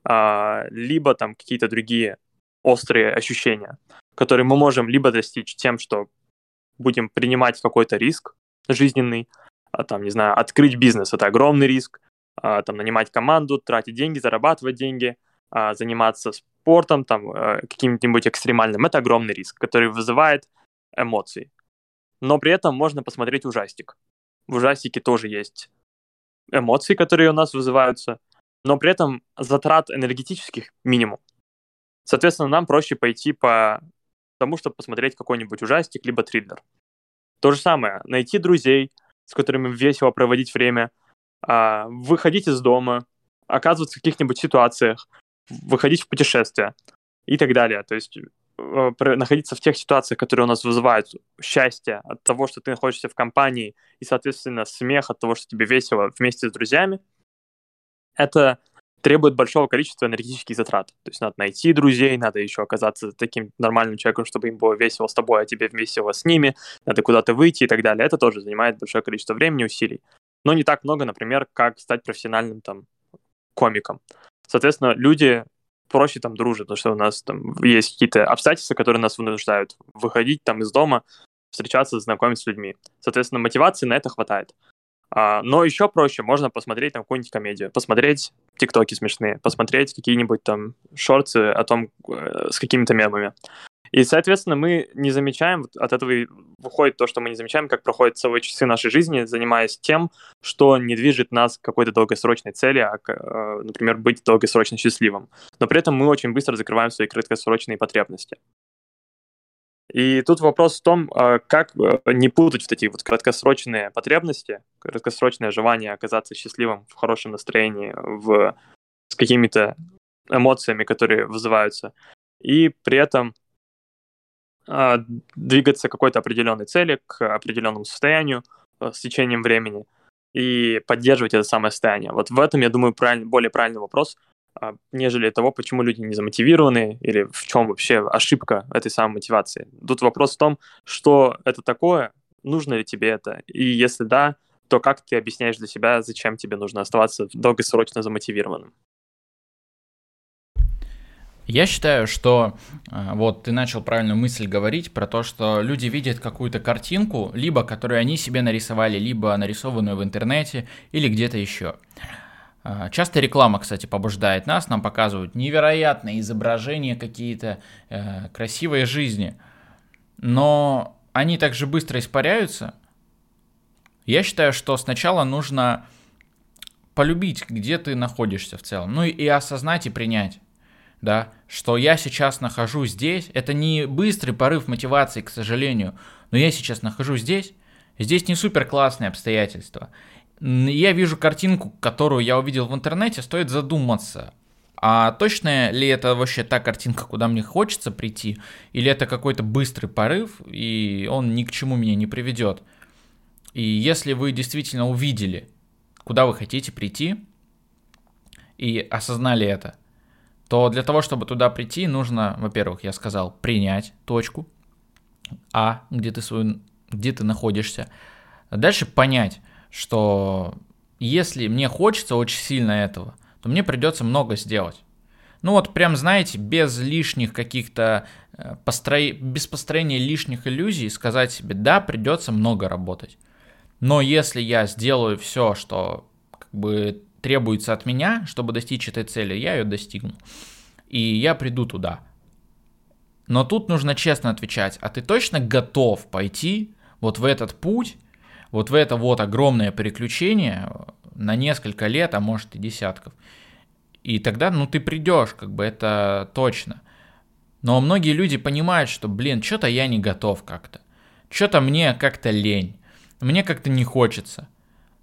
S2: а, либо там какие-то другие острые ощущения, которые мы можем либо достичь тем, что будем принимать какой-то риск жизненный, там, не знаю, открыть бизнес — это огромный риск, там, нанимать команду, тратить деньги, зарабатывать деньги, заниматься спортом, там, э, каким-нибудь экстремальным, это огромный риск, который вызывает эмоции. Но при этом можно посмотреть ужастик. В ужастике тоже есть эмоции, которые у нас вызываются, но при этом затрат энергетических минимум. Соответственно, нам проще пойти по тому, чтобы посмотреть какой-нибудь ужастик, либо триллер. То же самое, найти друзей, с которыми весело проводить время, а, выходить из дома, оказываться в каких-нибудь ситуациях, выходить в путешествие и так далее. То есть э, находиться в тех ситуациях, которые у нас вызывают счастье от того, что ты находишься в компании, и, соответственно, смех от того, что тебе весело вместе с друзьями, это требует большого количества энергетических затрат. То есть надо найти друзей, надо еще оказаться таким нормальным человеком, чтобы им было весело с тобой, а тебе весело с ними, надо куда-то выйти и так далее. Это тоже занимает большое количество времени, усилий. Но не так много, например, как стать профессиональным там комиком. Соответственно, люди проще там дружат, потому что у нас там есть какие-то обстоятельства, которые нас вынуждают выходить там из дома, встречаться, знакомиться с людьми. Соответственно, мотивации на это хватает. А, но еще проще, можно посмотреть там какую-нибудь комедию, посмотреть тиктоки смешные, посмотреть какие-нибудь там шорты о том, э, с какими-то мемами. И, соответственно, мы не замечаем, от этого и выходит то, что мы не замечаем, как проходят целые часы нашей жизни, занимаясь тем, что не движет нас к какой-то долгосрочной цели, а, э, например, быть долгосрочно счастливым. Но при этом мы очень быстро закрываем свои краткосрочные потребности. И тут вопрос в том, а, как э, не путать вот эти вот краткосрочные потребности, краткосрочное желание оказаться счастливым, в хорошем настроении, в... с какими-то эмоциями, которые вызываются, и при этом двигаться к какой-то определенной цели, к определенному состоянию э, с течением времени и поддерживать это самое состояние. Вот в этом, я думаю, правиль, более правильный вопрос, а, нежели того, почему люди не замотивированы или в чем вообще ошибка этой самой мотивации. Тут вопрос в том, что это такое, нужно ли тебе это? И если да, то как ты объясняешь для себя, зачем тебе нужно оставаться долгосрочно замотивированным?
S1: Я считаю, что э, вот ты начал правильную мысль говорить про то, что люди видят какую-то картинку, либо которую они себе нарисовали, либо нарисованную в интернете, или где-то еще. Э, часто реклама, кстати, побуждает нас, нам показывают невероятные изображения какие-то, э, красивые жизни, но они также быстро испаряются. Я считаю, что сначала нужно полюбить, где ты находишься в целом, ну и осознать и принять да, что я сейчас нахожусь здесь, это не быстрый порыв мотивации, к сожалению, но я сейчас нахожусь здесь, здесь не супер классные обстоятельства. Я вижу картинку, которую я увидел в интернете, стоит задуматься, а точно ли это вообще та картинка, куда мне хочется прийти, или это какой-то быстрый порыв, и он ни к чему меня не приведет. И если вы действительно увидели, куда вы хотите прийти, и осознали это, то для того, чтобы туда прийти, нужно, во-первых, я сказал, принять точку А, где ты, свою, где ты находишься. Дальше понять, что если мне хочется очень сильно этого, то мне придется много сделать. Ну вот прям, знаете, без лишних каких-то, э, постро... без построения лишних иллюзий сказать себе, да, придется много работать. Но если я сделаю все, что как бы требуется от меня, чтобы достичь этой цели, я ее достигну. И я приду туда. Но тут нужно честно отвечать, а ты точно готов пойти вот в этот путь, вот в это вот огромное переключение на несколько лет, а может и десятков. И тогда, ну, ты придешь, как бы это точно. Но многие люди понимают, что, блин, что-то я не готов как-то. Что-то мне как-то лень. Мне как-то не хочется.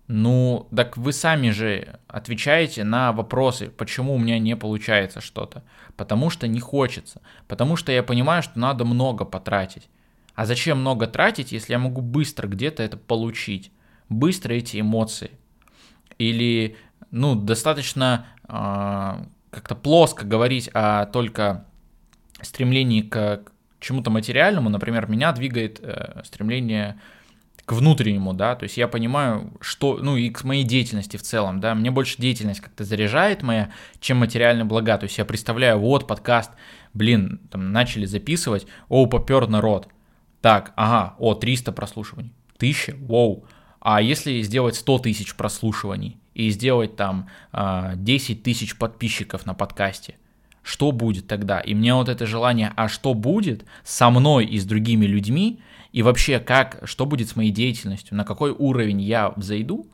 S1: Ну, так вы сами же отвечаете на вопросы, почему у меня не получается что-то. Потому что не хочется. Потому что я понимаю, что надо много потратить. А зачем много тратить, если я могу быстро где-то это получить? Быстро эти эмоции. Или, ну, достаточно э, как-то плоско говорить о только стремлении к чему-то материальному. Например, меня двигает э, стремление к внутреннему, да, то есть я понимаю, что, ну и к моей деятельности в целом, да, мне больше деятельность как-то заряжает моя, чем материальные блага, то есть я представляю, вот подкаст, блин, там начали записывать, о, попер народ, так, ага, о, 300 прослушиваний, 1000, воу, а если сделать 100 тысяч прослушиваний и сделать там 10 а, тысяч подписчиков на подкасте, что будет тогда? И мне вот это желание, а что будет со мной и с другими людьми, и вообще, как, что будет с моей деятельностью, на какой уровень я взойду,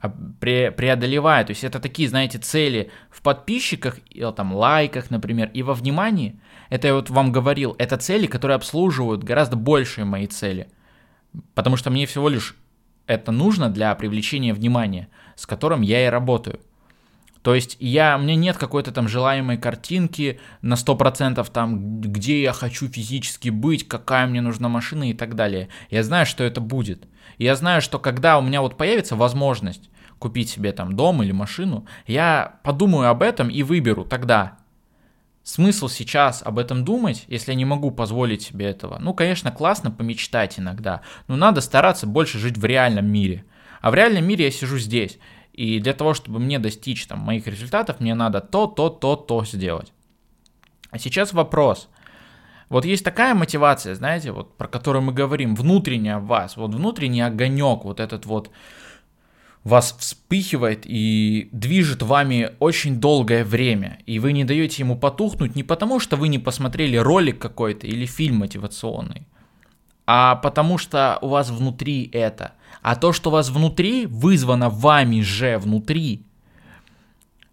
S1: а, пре преодолевая, то есть это такие, знаете, цели в подписчиках, или там лайках, например, и во внимании, это я вот вам говорил, это цели, которые обслуживают гораздо большие мои цели, потому что мне всего лишь это нужно для привлечения внимания, с которым я и работаю – то есть я, у меня нет какой-то там желаемой картинки на 100% там, где я хочу физически быть, какая мне нужна машина и так далее. Я знаю, что это будет. я знаю, что когда у меня вот появится возможность купить себе там дом или машину, я подумаю об этом и выберу тогда. Смысл сейчас об этом думать, если я не могу позволить себе этого? Ну, конечно, классно помечтать иногда, но надо стараться больше жить в реальном мире. А в реальном мире я сижу здесь. И для того, чтобы мне достичь там, моих результатов, мне надо то, то, то, то сделать. А сейчас вопрос. Вот есть такая мотивация, знаете, вот про которую мы говорим, внутренняя в вас, вот внутренний огонек, вот этот вот вас вспыхивает и движет вами очень долгое время, и вы не даете ему потухнуть не потому, что вы не посмотрели ролик какой-то или фильм мотивационный, а потому что у вас внутри это – а то, что у вас внутри, вызвано вами же внутри,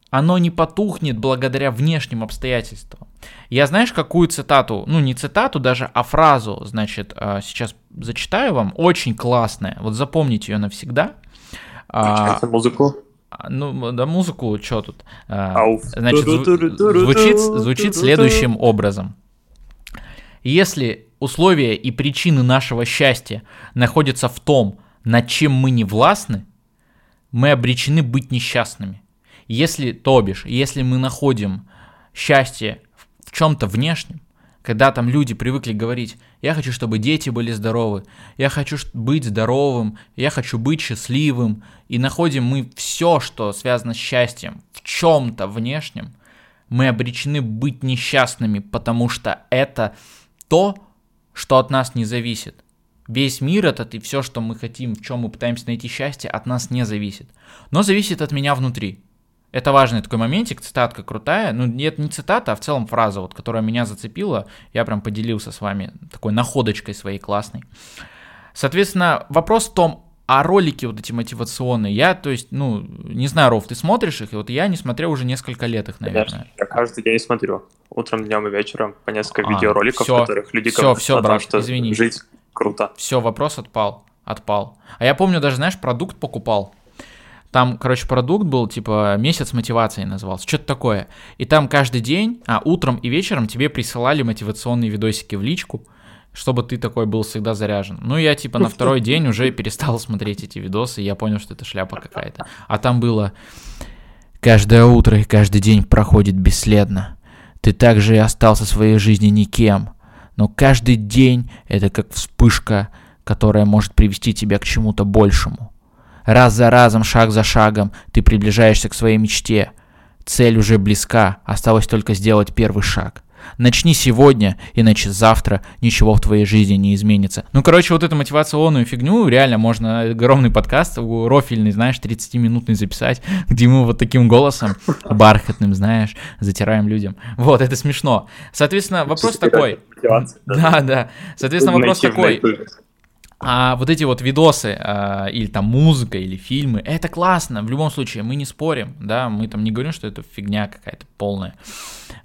S1: оно не потухнет благодаря внешним обстоятельствам. Я знаешь, какую цитату, ну не цитату даже, а фразу, значит, а, сейчас зачитаю вам, очень классная, вот запомните ее навсегда.
S2: А, музыку?
S1: А, ну, да музыку, что тут? Значит, звучит, звучит следующим образом. Если условия и причины нашего счастья находятся в том, над чем мы не властны, мы обречены быть несчастными. Если, то бишь, если мы находим счастье в чем-то внешнем, когда там люди привыкли говорить, я хочу, чтобы дети были здоровы, я хочу быть здоровым, я хочу быть счастливым, и находим мы все, что связано с счастьем, в чем-то внешнем, мы обречены быть несчастными, потому что это то, что от нас не зависит. Весь мир этот и все, что мы хотим, в чем мы пытаемся найти счастье, от нас не зависит. Но зависит от меня внутри. Это важный такой моментик, цитатка крутая. Ну, нет, не цитата, а в целом фраза, вот, которая меня зацепила. Я прям поделился с вами такой находочкой своей классной. Соответственно, вопрос в том, а ролики вот эти мотивационные, я, то есть, ну, не знаю, Ров, ты смотришь их? И вот я не смотрел уже несколько лет их, наверное.
S2: Я каждый день смотрю. Утром, днем и вечером по несколько а, видеороликов, все, которых люди
S1: все, все, о брат, том, что извини.
S2: жить круто.
S1: Все, вопрос отпал, отпал. А я помню, даже, знаешь, продукт покупал. Там, короче, продукт был, типа, месяц мотивации назывался, что-то такое. И там каждый день, а утром и вечером тебе присылали мотивационные видосики в личку, чтобы ты такой был всегда заряжен. Ну, я типа на второй день уже перестал смотреть эти видосы, и я понял, что это шляпа какая-то. А там было «Каждое утро и каждый день проходит бесследно. Ты также и остался в своей жизни никем. Но каждый день — это как вспышка, которая может привести тебя к чему-то большему. Раз за разом, шаг за шагом ты приближаешься к своей мечте. Цель уже близка, осталось только сделать первый шаг — Начни сегодня, иначе завтра ничего в твоей жизни не изменится. Ну, короче, вот эту мотивационную фигню реально можно огромный подкаст, рофильный, знаешь, 30-минутный записать, где мы вот таким голосом бархатным, знаешь, затираем людям. Вот, это смешно. Соответственно, вопрос такой. Да, да. Соответственно, вопрос такой. А вот эти вот видосы, а, или там музыка, или фильмы, это классно, в любом случае, мы не спорим, да, мы там не говорим, что это фигня какая-то полная.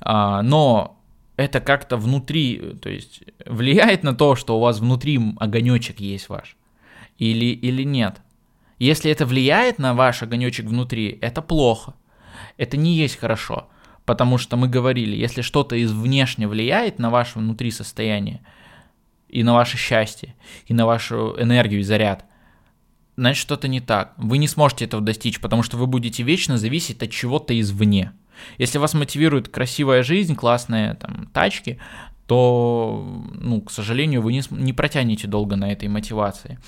S1: А, но это как-то внутри, то есть влияет на то, что у вас внутри огонечек есть ваш, или, или нет. Если это влияет на ваш огонечек внутри, это плохо. Это не есть хорошо. Потому что мы говорили, если что-то из внешне влияет на ваше внутри состояние, и на ваше счастье, и на вашу энергию и заряд, значит что-то не так. Вы не сможете этого достичь, потому что вы будете вечно зависеть от чего-то извне. Если вас мотивирует красивая жизнь, классные там тачки, то, ну, к сожалению, вы не, не протянете долго на этой мотивации.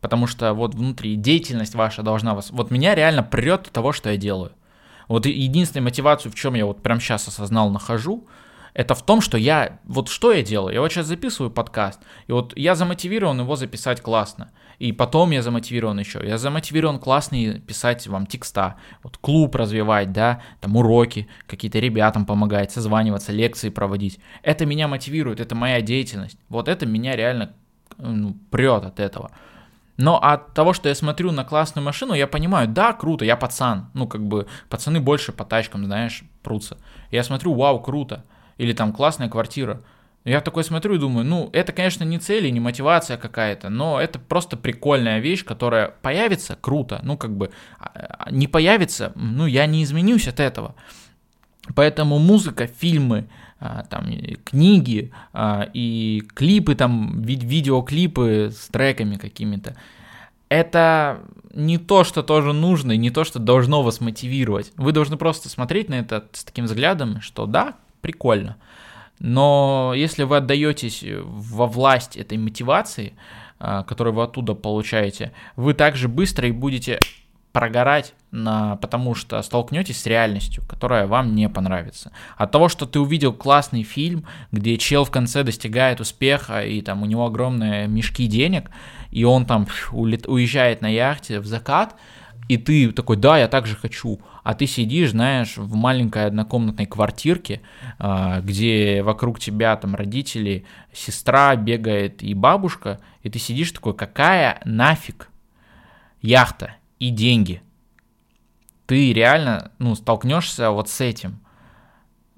S1: Потому что вот внутри деятельность ваша должна вас... Вот меня реально прет от того, что я делаю. Вот единственная мотивацию, в чем я вот прямо сейчас осознал, нахожу, это в том, что я, вот что я делаю, я вот сейчас записываю подкаст, и вот я замотивирован его записать классно, и потом я замотивирован еще, я замотивирован классно писать вам текста, вот клуб развивать, да, там уроки, какие-то ребятам помогать, созваниваться, лекции проводить, это меня мотивирует, это моя деятельность, вот это меня реально ну, прет от этого. Но от того, что я смотрю на классную машину, я понимаю, да, круто, я пацан. Ну, как бы, пацаны больше по тачкам, знаешь, прутся. Я смотрю, вау, круто или там классная квартира. Я такой смотрю и думаю, ну, это, конечно, не цель и не мотивация какая-то, но это просто прикольная вещь, которая появится, круто, ну, как бы, а, а, не появится, ну, я не изменюсь от этого. Поэтому музыка, фильмы, а, там, книги и клипы, там, ви- видеоклипы с треками какими-то, это не то, что тоже нужно, и не то, что должно вас мотивировать. Вы должны просто смотреть на это с таким взглядом, что да, прикольно. Но если вы отдаетесь во власть этой мотивации, а, которую вы оттуда получаете, вы также быстро и будете прогорать, на, потому что столкнетесь с реальностью, которая вам не понравится. От того, что ты увидел классный фильм, где чел в конце достигает успеха, и там у него огромные мешки денег, и он там улет, уезжает на яхте в закат, и ты такой, да, я также хочу, а ты сидишь, знаешь, в маленькой однокомнатной квартирке, а, где вокруг тебя там родители, сестра бегает и бабушка, и ты сидишь такой, какая нафиг яхта и деньги? Ты реально, ну, столкнешься вот с этим.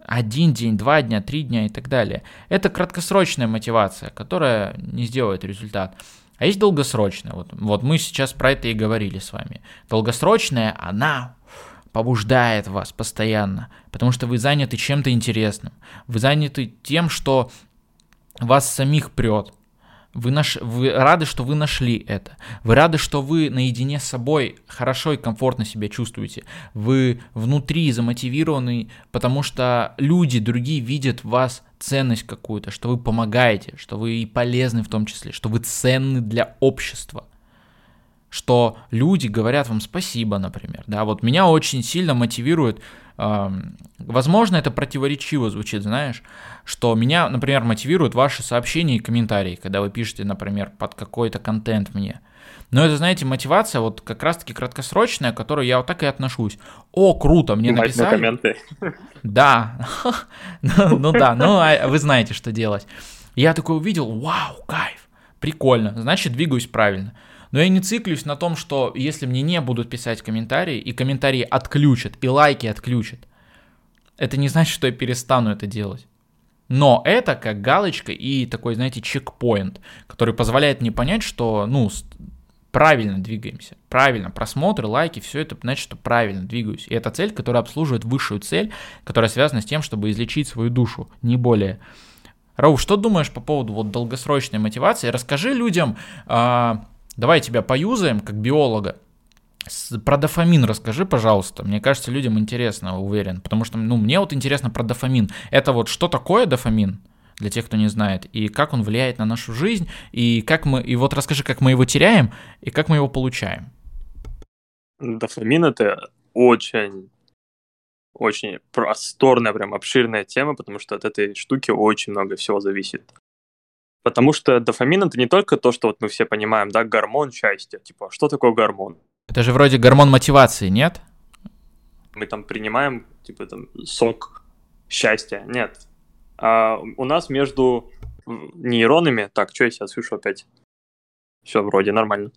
S1: Один день, два дня, три дня и так далее. Это краткосрочная мотивация, которая не сделает результат. А есть долгосрочная. Вот, вот мы сейчас про это и говорили с вами. Долгосрочная, она побуждает вас постоянно, потому что вы заняты чем-то интересным. Вы заняты тем, что вас самих прет. Вы, наш... вы рады, что вы нашли это. Вы рады, что вы наедине с собой хорошо и комфортно себя чувствуете. Вы внутри замотивированы, потому что люди другие видят в вас ценность какую-то, что вы помогаете, что вы и полезны в том числе, что вы ценны для общества что люди говорят вам спасибо, например. Да, вот меня очень сильно мотивирует, э, возможно, это противоречиво звучит, знаешь, что меня, например, мотивируют ваши сообщения и комментарии, когда вы пишете, например, под какой-то контент мне. Но это, знаете, мотивация вот как раз-таки краткосрочная, к которой я вот так и отношусь. О, круто, мне написали. комменты. Да, ну, ну да, ну а вы знаете, что делать. Я такой увидел, вау, кайф, прикольно, значит, двигаюсь правильно. Но я не циклюсь на том, что если мне не будут писать комментарии, и комментарии отключат, и лайки отключат, это не значит, что я перестану это делать. Но это как галочка и такой, знаете, чекпоинт, который позволяет мне понять, что, ну, правильно двигаемся. Правильно, просмотры, лайки, все это значит, что правильно двигаюсь. И это цель, которая обслуживает высшую цель, которая связана с тем, чтобы излечить свою душу, не более. Рауф, что думаешь по поводу вот долгосрочной мотивации? Расскажи людям, а, Давай тебя поюзаем как биолога. Про дофамин расскажи, пожалуйста. Мне кажется, людям интересно, уверен. Потому что, ну, мне вот интересно про дофамин. Это вот что такое дофамин? Для тех, кто не знает, и как он влияет на нашу жизнь, и как мы, и вот расскажи, как мы его теряем, и как мы его получаем.
S2: Дофамин это очень, очень просторная, прям обширная тема, потому что от этой штуки очень много всего зависит. Потому что дофамин это не только то, что вот мы все понимаем, да, гормон счастья. Типа, что такое гормон?
S1: Это же вроде гормон мотивации, нет?
S2: Мы там принимаем, типа, там, сок счастья. Нет. А у нас между нейронами... Так, что я сейчас слышу опять? Все вроде нормально.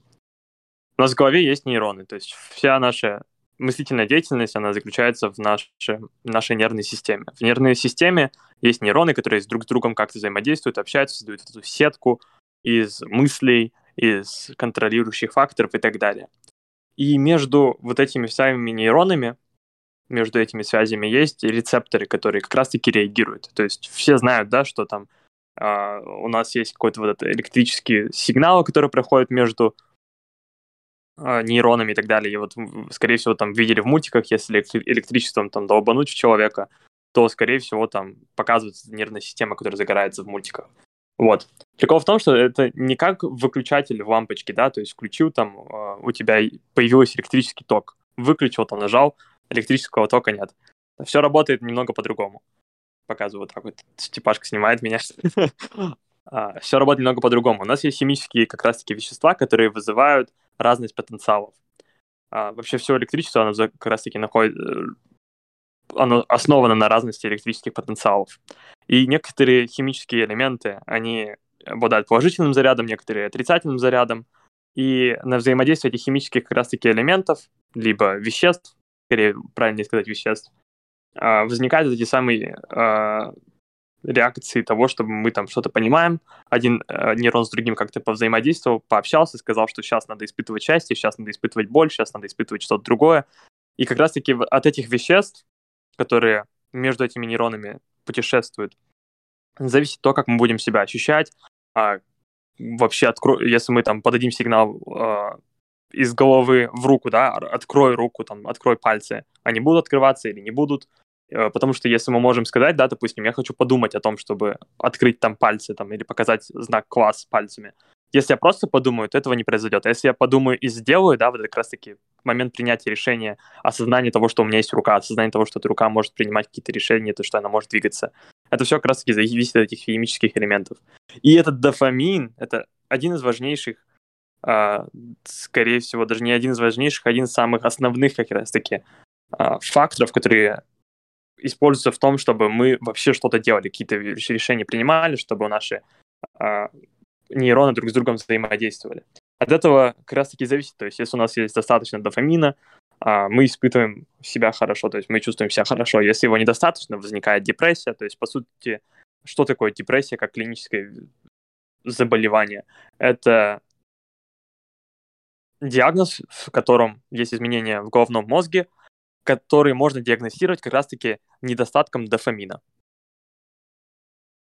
S2: У нас в голове есть нейроны, то есть вся наша мыслительная деятельность, она заключается в нашей, нашей нервной системе. В нервной системе есть нейроны, которые друг с другом как-то взаимодействуют, общаются, создают эту сетку из мыслей, из контролирующих факторов и так далее. И между вот этими самыми нейронами, между этими связями есть рецепторы, которые как раз-таки реагируют. То есть все знают, да, что там э, у нас есть какой-то вот этот электрический сигнал, который проходит между э, нейронами и так далее. И вот, скорее всего, там видели в мультиках, если электричеством там долбануть человека, то, скорее всего, там показывается нервная система, которая загорается в мультиках. Вот. Прикол в том, что это не как выключатель в лампочке, да, то есть включил там, э, у тебя появился электрический ток, выключил, там нажал, электрического тока нет. Все работает немного по-другому. Показываю вот так вот, Степашка снимает меня. А, Все работает немного по-другому. У нас есть химические как раз-таки вещества, которые вызывают разность потенциалов. А, вообще все электричество, оно как раз-таки находит, э, оно основано на разности электрических потенциалов. И некоторые химические элементы, они обладают положительным зарядом, некоторые отрицательным зарядом. И на взаимодействие этих химических как раз-таки элементов, либо веществ, скорее правильнее сказать веществ, а, возникают эти самые а, реакции того, чтобы мы там что-то понимаем. Один э, нейрон с другим как-то повзаимодействовал, пообщался, сказал, что сейчас надо испытывать счастье, сейчас надо испытывать боль, сейчас надо испытывать что-то другое. И как раз-таки от этих веществ которые между этими нейронами путешествуют, зависит то, как мы будем себя ощущать. А, вообще, откро... если мы там подадим сигнал а, из головы в руку, да, открой руку, там, открой пальцы, они будут открываться или не будут, э, потому что если мы можем сказать, да, допустим, я хочу подумать о том, чтобы открыть там пальцы, там, или показать знак класс пальцами, если я просто подумаю, то этого не произойдет. А если я подумаю и сделаю, да, вот это как раз-таки момент принятия решения, осознание того, что у меня есть рука, осознание того, что эта рука может принимать какие-то решения, то, что она может двигаться. Это все как раз-таки зависит от этих химических элементов. И этот дофамин — это один из важнейших, э, скорее всего, даже не один из важнейших, а один из самых основных как раз-таки э, факторов, которые используются в том, чтобы мы вообще что-то делали, какие-то решения принимали, чтобы наши нейроны друг с другом взаимодействовали. От этого как раз-таки зависит, то есть если у нас есть достаточно дофамина, а, мы испытываем себя хорошо, то есть мы чувствуем себя хорошо. Если его недостаточно, возникает депрессия, то есть по сути, что такое депрессия как клиническое заболевание? Это диагноз, в котором есть изменения в головном мозге, который можно диагностировать как раз-таки недостатком дофамина.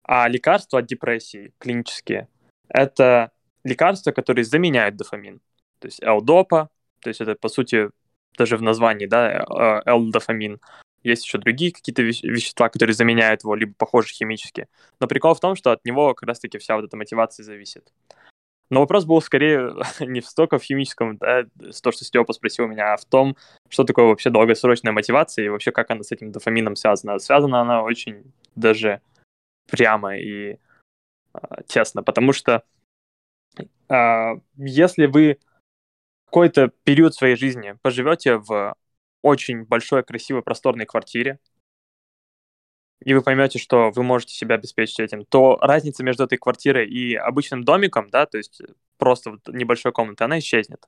S2: А лекарства от депрессии клинические это лекарства, которые заменяют дофамин. То есть L-допа, то есть это, по сути, даже в названии, да, L-дофамин. Есть еще другие какие-то вещества, которые заменяют его, либо похожи химически. Но прикол в том, что от него как раз-таки вся вот эта мотивация зависит. Но вопрос был скорее не столько в химическом, да, то, что Степа спросил меня, а в том, что такое вообще долгосрочная мотивация и вообще как она с этим дофамином связана. Связана она очень даже прямо и э, тесно, потому что э, если вы какой-то период своей жизни поживете в очень большой, красивой, просторной квартире, и вы поймете, что вы можете себя обеспечить этим, то разница между этой квартирой и обычным домиком, да, то есть просто вот небольшой комнатой, она исчезнет.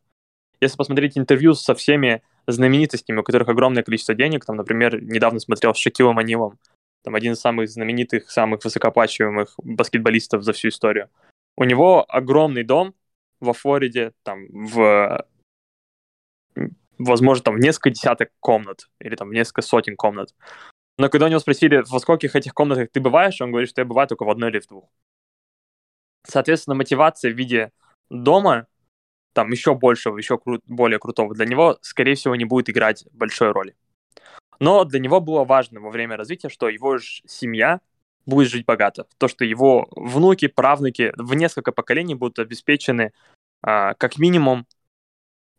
S2: Если посмотреть интервью со всеми знаменитостями, у которых огромное количество денег, там, например, недавно смотрел с Шакилом Анилом, там один из самых знаменитых, самых высокооплачиваемых баскетболистов за всю историю. У него огромный дом во Флориде, там, в возможно, там в несколько десяток комнат или там в несколько сотен комнат. Но когда у него спросили, во скольких этих комнатах ты бываешь, он говорит, что я бываю только в одной или в двух. Соответственно, мотивация в виде дома, там еще большего, еще кру- более крутого, для него, скорее всего, не будет играть большой роли. Но для него было важно во время развития, что его семья будет жить богато. То, что его внуки, правнуки в несколько поколений будут обеспечены а, как минимум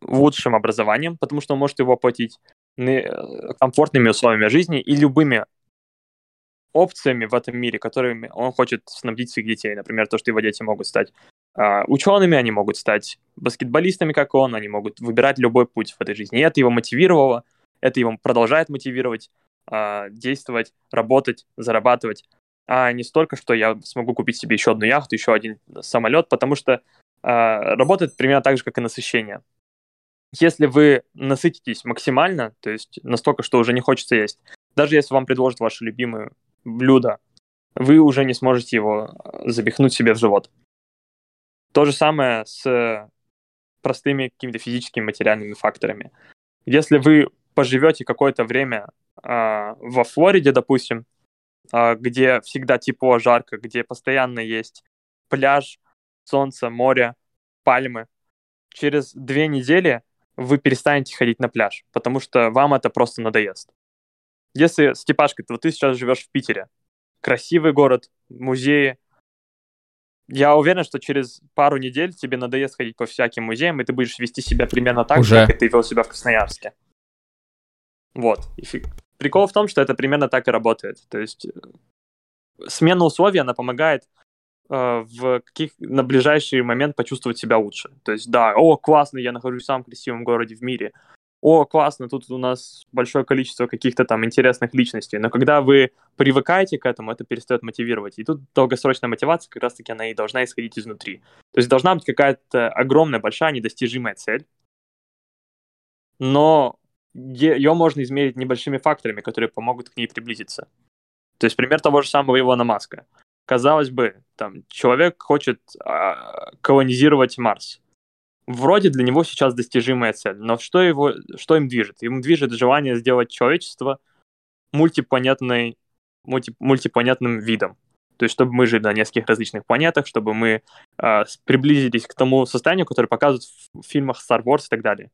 S2: лучшим образованием, потому что он может его оплатить, э, комфортными условиями жизни и любыми опциями в этом мире, которыми он хочет снабдить своих детей. Например, то, что его дети могут стать а, учеными, они могут стать баскетболистами, как он, они могут выбирать любой путь в этой жизни. И это его мотивировало, это его продолжает мотивировать а, действовать, работать, зарабатывать, а не столько, что я смогу купить себе еще одну яхту, еще один самолет, потому что а, работает примерно так же, как и насыщение если вы насытитесь максимально, то есть настолько, что уже не хочется есть, даже если вам предложат ваше любимое блюдо, вы уже не сможете его э, запихнуть себе в живот. То же самое с простыми какими-то физическими материальными факторами. Если вы поживете какое-то время э, во Флориде, допустим, э, где всегда тепло, жарко, где постоянно есть пляж, солнце, море, пальмы, через две недели вы перестанете ходить на пляж, потому что вам это просто надоест. Если, Степашка, вот ты сейчас живешь в Питере, красивый город, музеи, я уверен, что через пару недель тебе надоест ходить по всяким музеям, и ты будешь вести себя примерно так
S1: Уже.
S2: же, как и ты вел себя в Красноярске. Вот. И фиг... Прикол в том, что это примерно так и работает. То есть э, смена условий, она помогает Э, в каких на ближайший момент почувствовать себя лучше. То есть, да, о, классно, я нахожусь в самом красивом городе в мире. О, классно, тут у нас большое количество каких-то там интересных личностей. Но когда вы привыкаете к этому, это перестает мотивировать. И тут долгосрочная мотивация как раз-таки она и должна исходить изнутри. То есть должна быть какая-то огромная, большая, недостижимая цель, но ее можно измерить небольшими факторами, которые помогут к ней приблизиться. То есть пример того же самого Илона Маска казалось бы, там, человек хочет а, колонизировать Марс. Вроде для него сейчас достижимая цель, но что, его, что им движет? Им движет желание сделать человечество мультипланетной, мульти, мультипланетным видом. То есть, чтобы мы жили на нескольких различных планетах, чтобы мы э, приблизились к тому состоянию, которое показывают в фильмах Star Wars и так далее.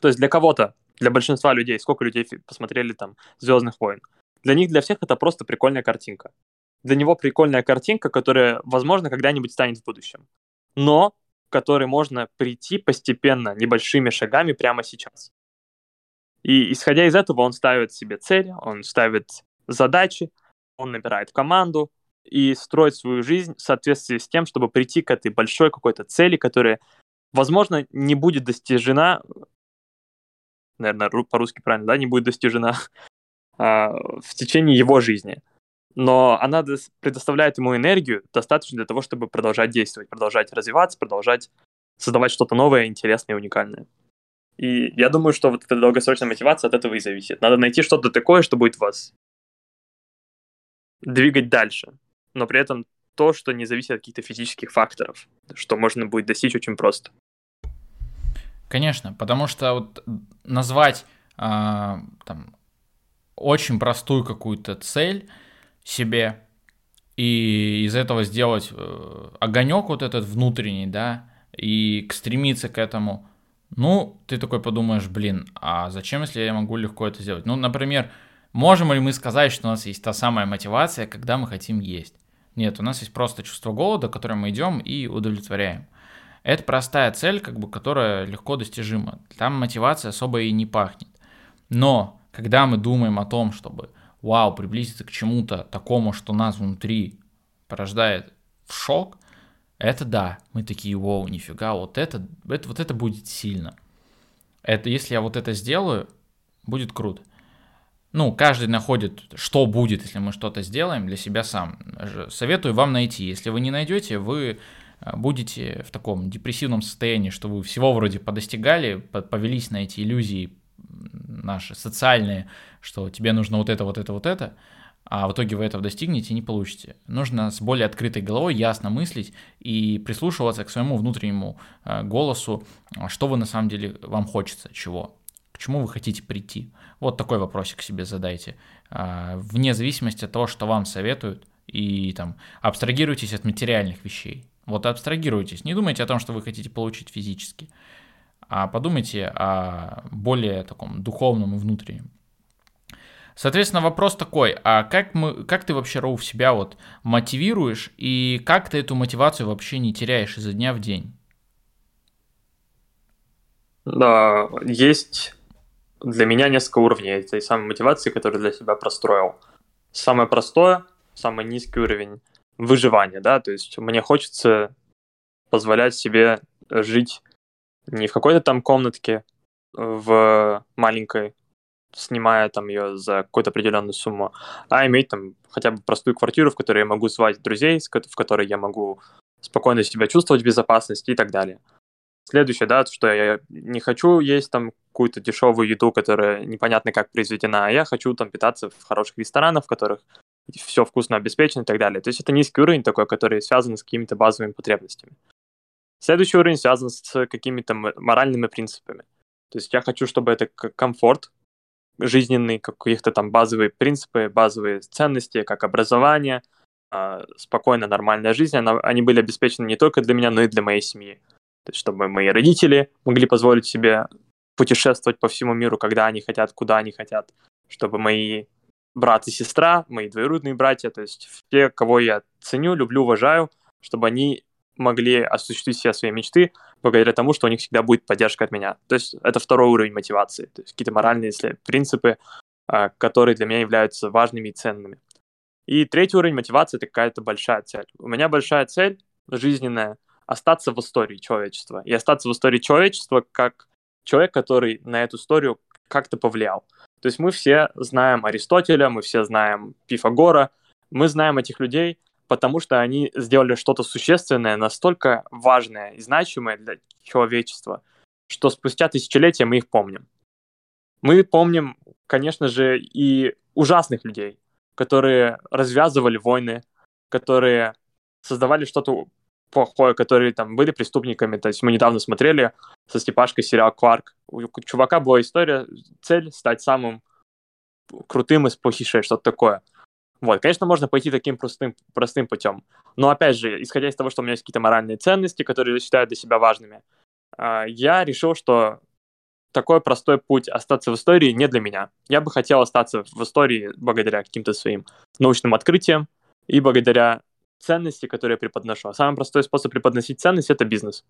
S2: То есть для кого-то, для большинства людей, сколько людей посмотрели там Звездных войн, для них, для всех это просто прикольная картинка для него прикольная картинка, которая, возможно, когда-нибудь станет в будущем. Но к которой можно прийти постепенно, небольшими шагами прямо сейчас. И исходя из этого он ставит себе цели, он ставит задачи, он набирает команду и строит свою жизнь в соответствии с тем, чтобы прийти к этой большой какой-то цели, которая, возможно, не будет достижена, наверное, по-русски правильно, да, не будет достижена а, в течение его жизни но она предоставляет ему энергию достаточно для того, чтобы продолжать действовать, продолжать развиваться, продолжать создавать что-то новое, интересное и уникальное. И я думаю, что вот эта долгосрочная мотивация от этого и зависит. Надо найти что-то такое, что будет вас двигать дальше, но при этом то, что не зависит от каких-то физических факторов, что можно будет достичь очень просто.
S1: Конечно, потому что вот назвать э, там очень простую какую-то цель себе и из этого сделать э, огонек вот этот внутренний, да, и стремиться к этому, ну, ты такой подумаешь, блин, а зачем, если я могу легко это сделать? Ну, например, можем ли мы сказать, что у нас есть та самая мотивация, когда мы хотим есть? Нет, у нас есть просто чувство голода, которое мы идем и удовлетворяем. Это простая цель, как бы, которая легко достижима. Там мотивация особо и не пахнет. Но когда мы думаем о том, чтобы, вау, приблизиться к чему-то такому, что нас внутри порождает шок, это да, мы такие, вау, нифига, вот это, это, вот это будет сильно. Это, если я вот это сделаю, будет круто. Ну, каждый находит, что будет, если мы что-то сделаем для себя сам. Советую вам найти. Если вы не найдете, вы будете в таком депрессивном состоянии, что вы всего вроде подостигали, повелись на эти иллюзии наши социальные, что тебе нужно вот это, вот это, вот это, а в итоге вы этого достигнете и не получите. Нужно с более открытой головой ясно мыслить и прислушиваться к своему внутреннему э, голосу, что вы на самом деле вам хочется, чего, к чему вы хотите прийти. Вот такой вопросик себе задайте. А, вне зависимости от того, что вам советуют, и там абстрагируйтесь от материальных вещей. Вот абстрагируйтесь. Не думайте о том, что вы хотите получить физически, а подумайте о более таком духовном и внутреннем. Соответственно, вопрос такой, а как, мы, как ты вообще, Роу, себя вот мотивируешь, и как ты эту мотивацию вообще не теряешь изо дня в день?
S2: Да, есть для меня несколько уровней этой самой мотивации, которую для себя простроил. Самое простое, самый низкий уровень выживания, да, то есть мне хочется позволять себе жить не в какой-то там комнатке в маленькой, снимая там ее за какую-то определенную сумму, а иметь там хотя бы простую квартиру, в которой я могу звать друзей, в которой я могу спокойно себя чувствовать в безопасности и так далее. Следующее, да, что я не хочу есть там какую-то дешевую еду, которая непонятно как произведена, а я хочу там питаться в хороших ресторанах, в которых все вкусно обеспечено и так далее. То есть это низкий уровень такой, который связан с какими-то базовыми потребностями. Следующий уровень связан с какими-то моральными принципами. То есть я хочу, чтобы это комфорт жизненный, каких-то там базовые принципы, базовые ценности, как образование, а, спокойная, нормальная жизнь, они были обеспечены не только для меня, но и для моей семьи. То есть, чтобы мои родители могли позволить себе путешествовать по всему миру, когда они хотят, куда они хотят, чтобы мои брат и сестра, мои двоюродные братья, то есть те, кого я ценю, люблю, уважаю, чтобы они могли осуществить все свои мечты благодаря тому, что у них всегда будет поддержка от меня. То есть это второй уровень мотивации, то есть какие-то моральные принципы, а, которые для меня являются важными и ценными. И третий уровень мотивации — это какая-то большая цель. У меня большая цель жизненная остаться в истории человечества. И остаться в истории человечества как человек, который на эту историю как-то повлиял. То есть мы все знаем Аристотеля, мы все знаем Пифагора, мы знаем этих людей, потому что они сделали что-то существенное, настолько важное и значимое для человечества, что спустя тысячелетия мы их помним. Мы помним, конечно же, и ужасных людей, которые развязывали войны, которые создавали что-то плохое, которые там были преступниками. То есть мы недавно смотрели со Степашкой сериал «Кларк». У чувака была история, цель стать самым крутым из плохишей, что-то такое. Вот, конечно, можно пойти таким простым, простым путем. Но, опять же, исходя из того, что у меня есть какие-то моральные ценности, которые я считаю для себя важными, а, я решил, что такой простой путь остаться в истории не для меня. Я бы хотел остаться в истории благодаря каким-то своим научным открытиям и благодаря ценности, которые я преподношу. А самый простой способ преподносить ценность — это бизнес.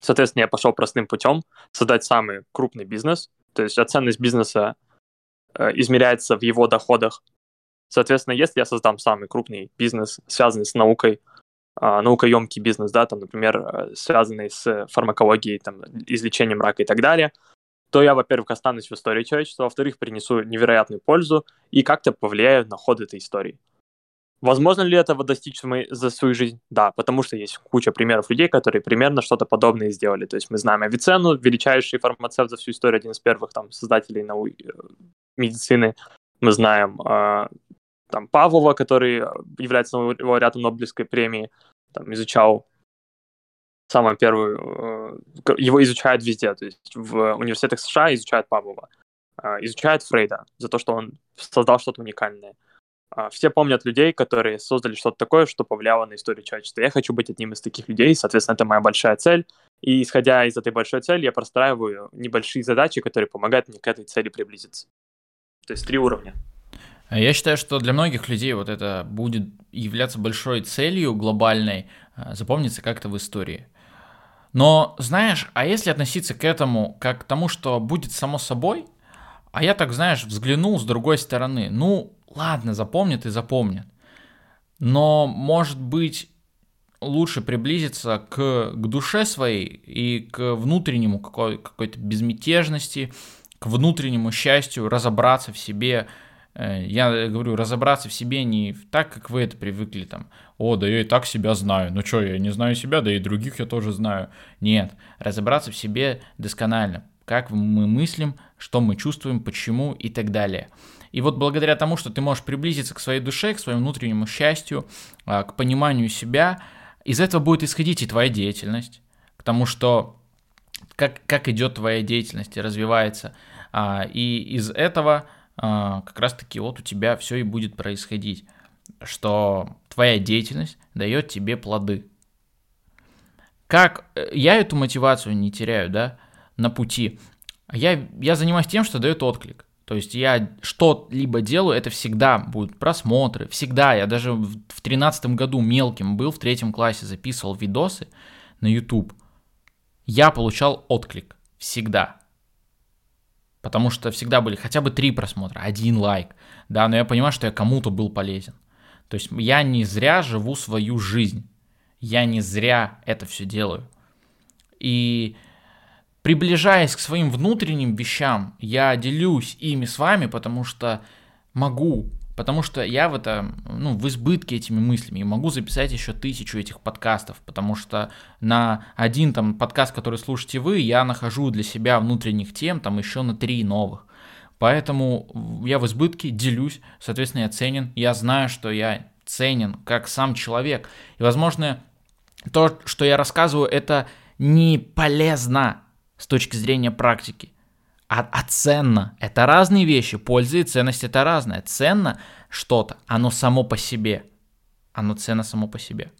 S2: Соответственно, я пошел простым путем создать самый крупный бизнес. То есть ценность бизнеса э, измеряется в его доходах. Соответственно, если я создам самый крупный бизнес, связанный с наукой, э, наукоемкий бизнес, да, там, например, э, связанный с фармакологией, там, излечением рака и так далее, то я, во-первых, останусь в истории человечества, во-вторых, принесу невероятную пользу и как-то повлияю на ход этой истории. Возможно ли этого достичь за свою жизнь? Да, потому что есть куча примеров людей, которые примерно что-то подобное сделали. То есть мы знаем Авиценну, величайший фармацевт за всю историю, один из первых там создателей нау... Э, медицины. Мы знаем э, там Павлова, который является лауреатом Нобелевской премии, там изучал самую первую, э, его изучают везде, то есть в университетах США изучают Павлова, э, изучают Фрейда за то, что он создал что-то уникальное. А, все помнят людей, которые создали что-то такое, что повлияло на историю человечества. Я хочу быть одним из таких людей, соответственно, это моя большая цель. И исходя из этой большой цели, я простраиваю небольшие задачи, которые помогают мне к этой цели приблизиться. То есть три уровня.
S1: Я считаю, что для многих людей вот это будет являться большой целью глобальной, а, запомнится как-то в истории. Но, знаешь, а если относиться к этому как к тому, что будет само собой, а я так, знаешь, взглянул с другой стороны, ну, ладно, запомнит и запомнит. Но, может быть, лучше приблизиться к, к душе своей и к внутреннему какой, какой-то безмятежности, к внутреннему счастью, разобраться в себе. Э, я говорю, разобраться в себе не так, как вы это привыкли, там, о, да я и так себя знаю, ну что, я не знаю себя, да и других я тоже знаю. Нет, разобраться в себе досконально, как мы мыслим, что мы чувствуем, почему и так далее. И вот благодаря тому, что ты можешь приблизиться к своей душе, к своему внутреннему счастью, а, к пониманию себя, из этого будет исходить и твоя деятельность, к тому, что как, как идет твоя деятельность и развивается. А, и из этого а, как раз-таки вот у тебя все и будет происходить, что твоя деятельность дает тебе плоды. Как э, я эту мотивацию не теряю, да? на пути. Я, я занимаюсь тем, что дает отклик. То есть я что-либо делаю, это всегда будут просмотры, всегда. Я даже в тринадцатом году мелким был, в третьем классе записывал видосы на YouTube. Я получал отклик всегда. Потому что всегда были хотя бы три просмотра, один лайк. Да, но я понимаю, что я кому-то был полезен. То есть я не зря живу свою жизнь. Я не зря это все делаю. И приближаясь к своим внутренним вещам, я делюсь ими с вами, потому что могу, потому что я в это, ну, в избытке этими мыслями, и могу записать еще тысячу этих подкастов, потому что на один там подкаст, который слушаете вы, я нахожу для себя внутренних тем, там еще на три новых. Поэтому я в избытке делюсь, соответственно, я ценен, я знаю, что я ценен как сам человек. И, возможно, то, что я рассказываю, это не полезно с точки зрения практики. А, а ценно – это разные вещи, польза и ценность – это разное. Ценно что-то, оно само по себе, оно ценно само по себе.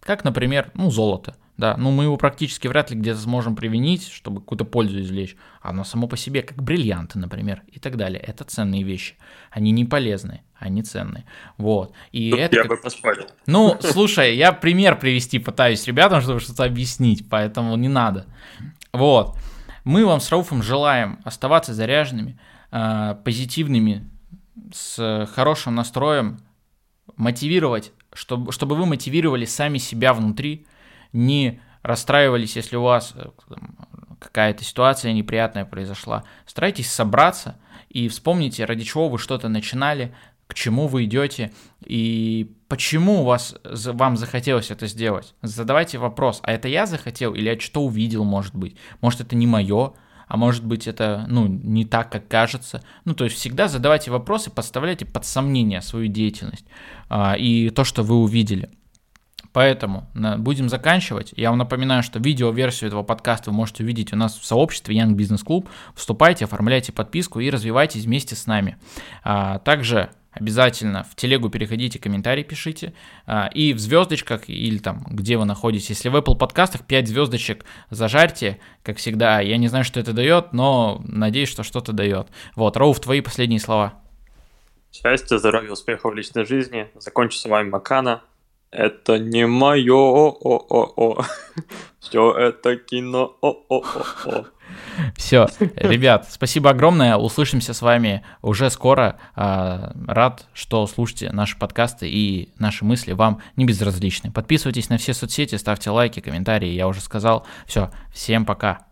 S1: Как, например, ну, золото, да, ну, мы его практически вряд ли где-то сможем применить, чтобы какую-то пользу извлечь. Оно само по себе, как бриллианты, например, и так далее. Это ценные вещи. Они не полезные, они ценные. Вот. И
S2: Тут
S1: это
S2: я
S1: как...
S2: бы поспорил.
S1: Ну, слушай, я пример привести пытаюсь ребятам, чтобы что-то объяснить, поэтому не надо. Вот. Мы вам с Рауфом желаем оставаться заряженными, а, позитивными, с хорошим настроем, мотивировать, чтобы, чтобы вы мотивировали сами себя внутри, не расстраивались, если у вас э, какая-то ситуация неприятная произошла. Старайтесь собраться и вспомните, ради чего вы что-то начинали, к чему вы идете и почему у вас, вам захотелось это сделать. Задавайте вопрос, а это я захотел или я что увидел, может быть? Может, это не мое, а может быть, это, ну, не так, как кажется. Ну, то есть всегда задавайте вопросы, подставляйте под сомнение свою деятельность а, и то, что вы увидели. Поэтому будем заканчивать. Я вам напоминаю, что видео-версию этого подкаста вы можете увидеть у нас в сообществе Young Business Club. Вступайте, оформляйте подписку и развивайтесь вместе с нами. А, также Обязательно в телегу переходите, комментарий пишите. А, и в звездочках, или там, где вы находитесь. Если в Apple подкастах 5 звездочек зажарьте, как всегда. Я не знаю, что это дает, но надеюсь, что что-то дает. Вот, Рауф, твои последние слова.
S2: Счастья, здоровья, успехов в личной жизни. Закончу с вами Макана. Это не мое. Все это кино, о-о-о.
S1: Все, ребят, спасибо огромное. Услышимся с вами уже скоро. А, рад, что слушаете наши подкасты и наши мысли вам не безразличны. Подписывайтесь на все соцсети, ставьте лайки, комментарии. Я уже сказал. Все, всем пока.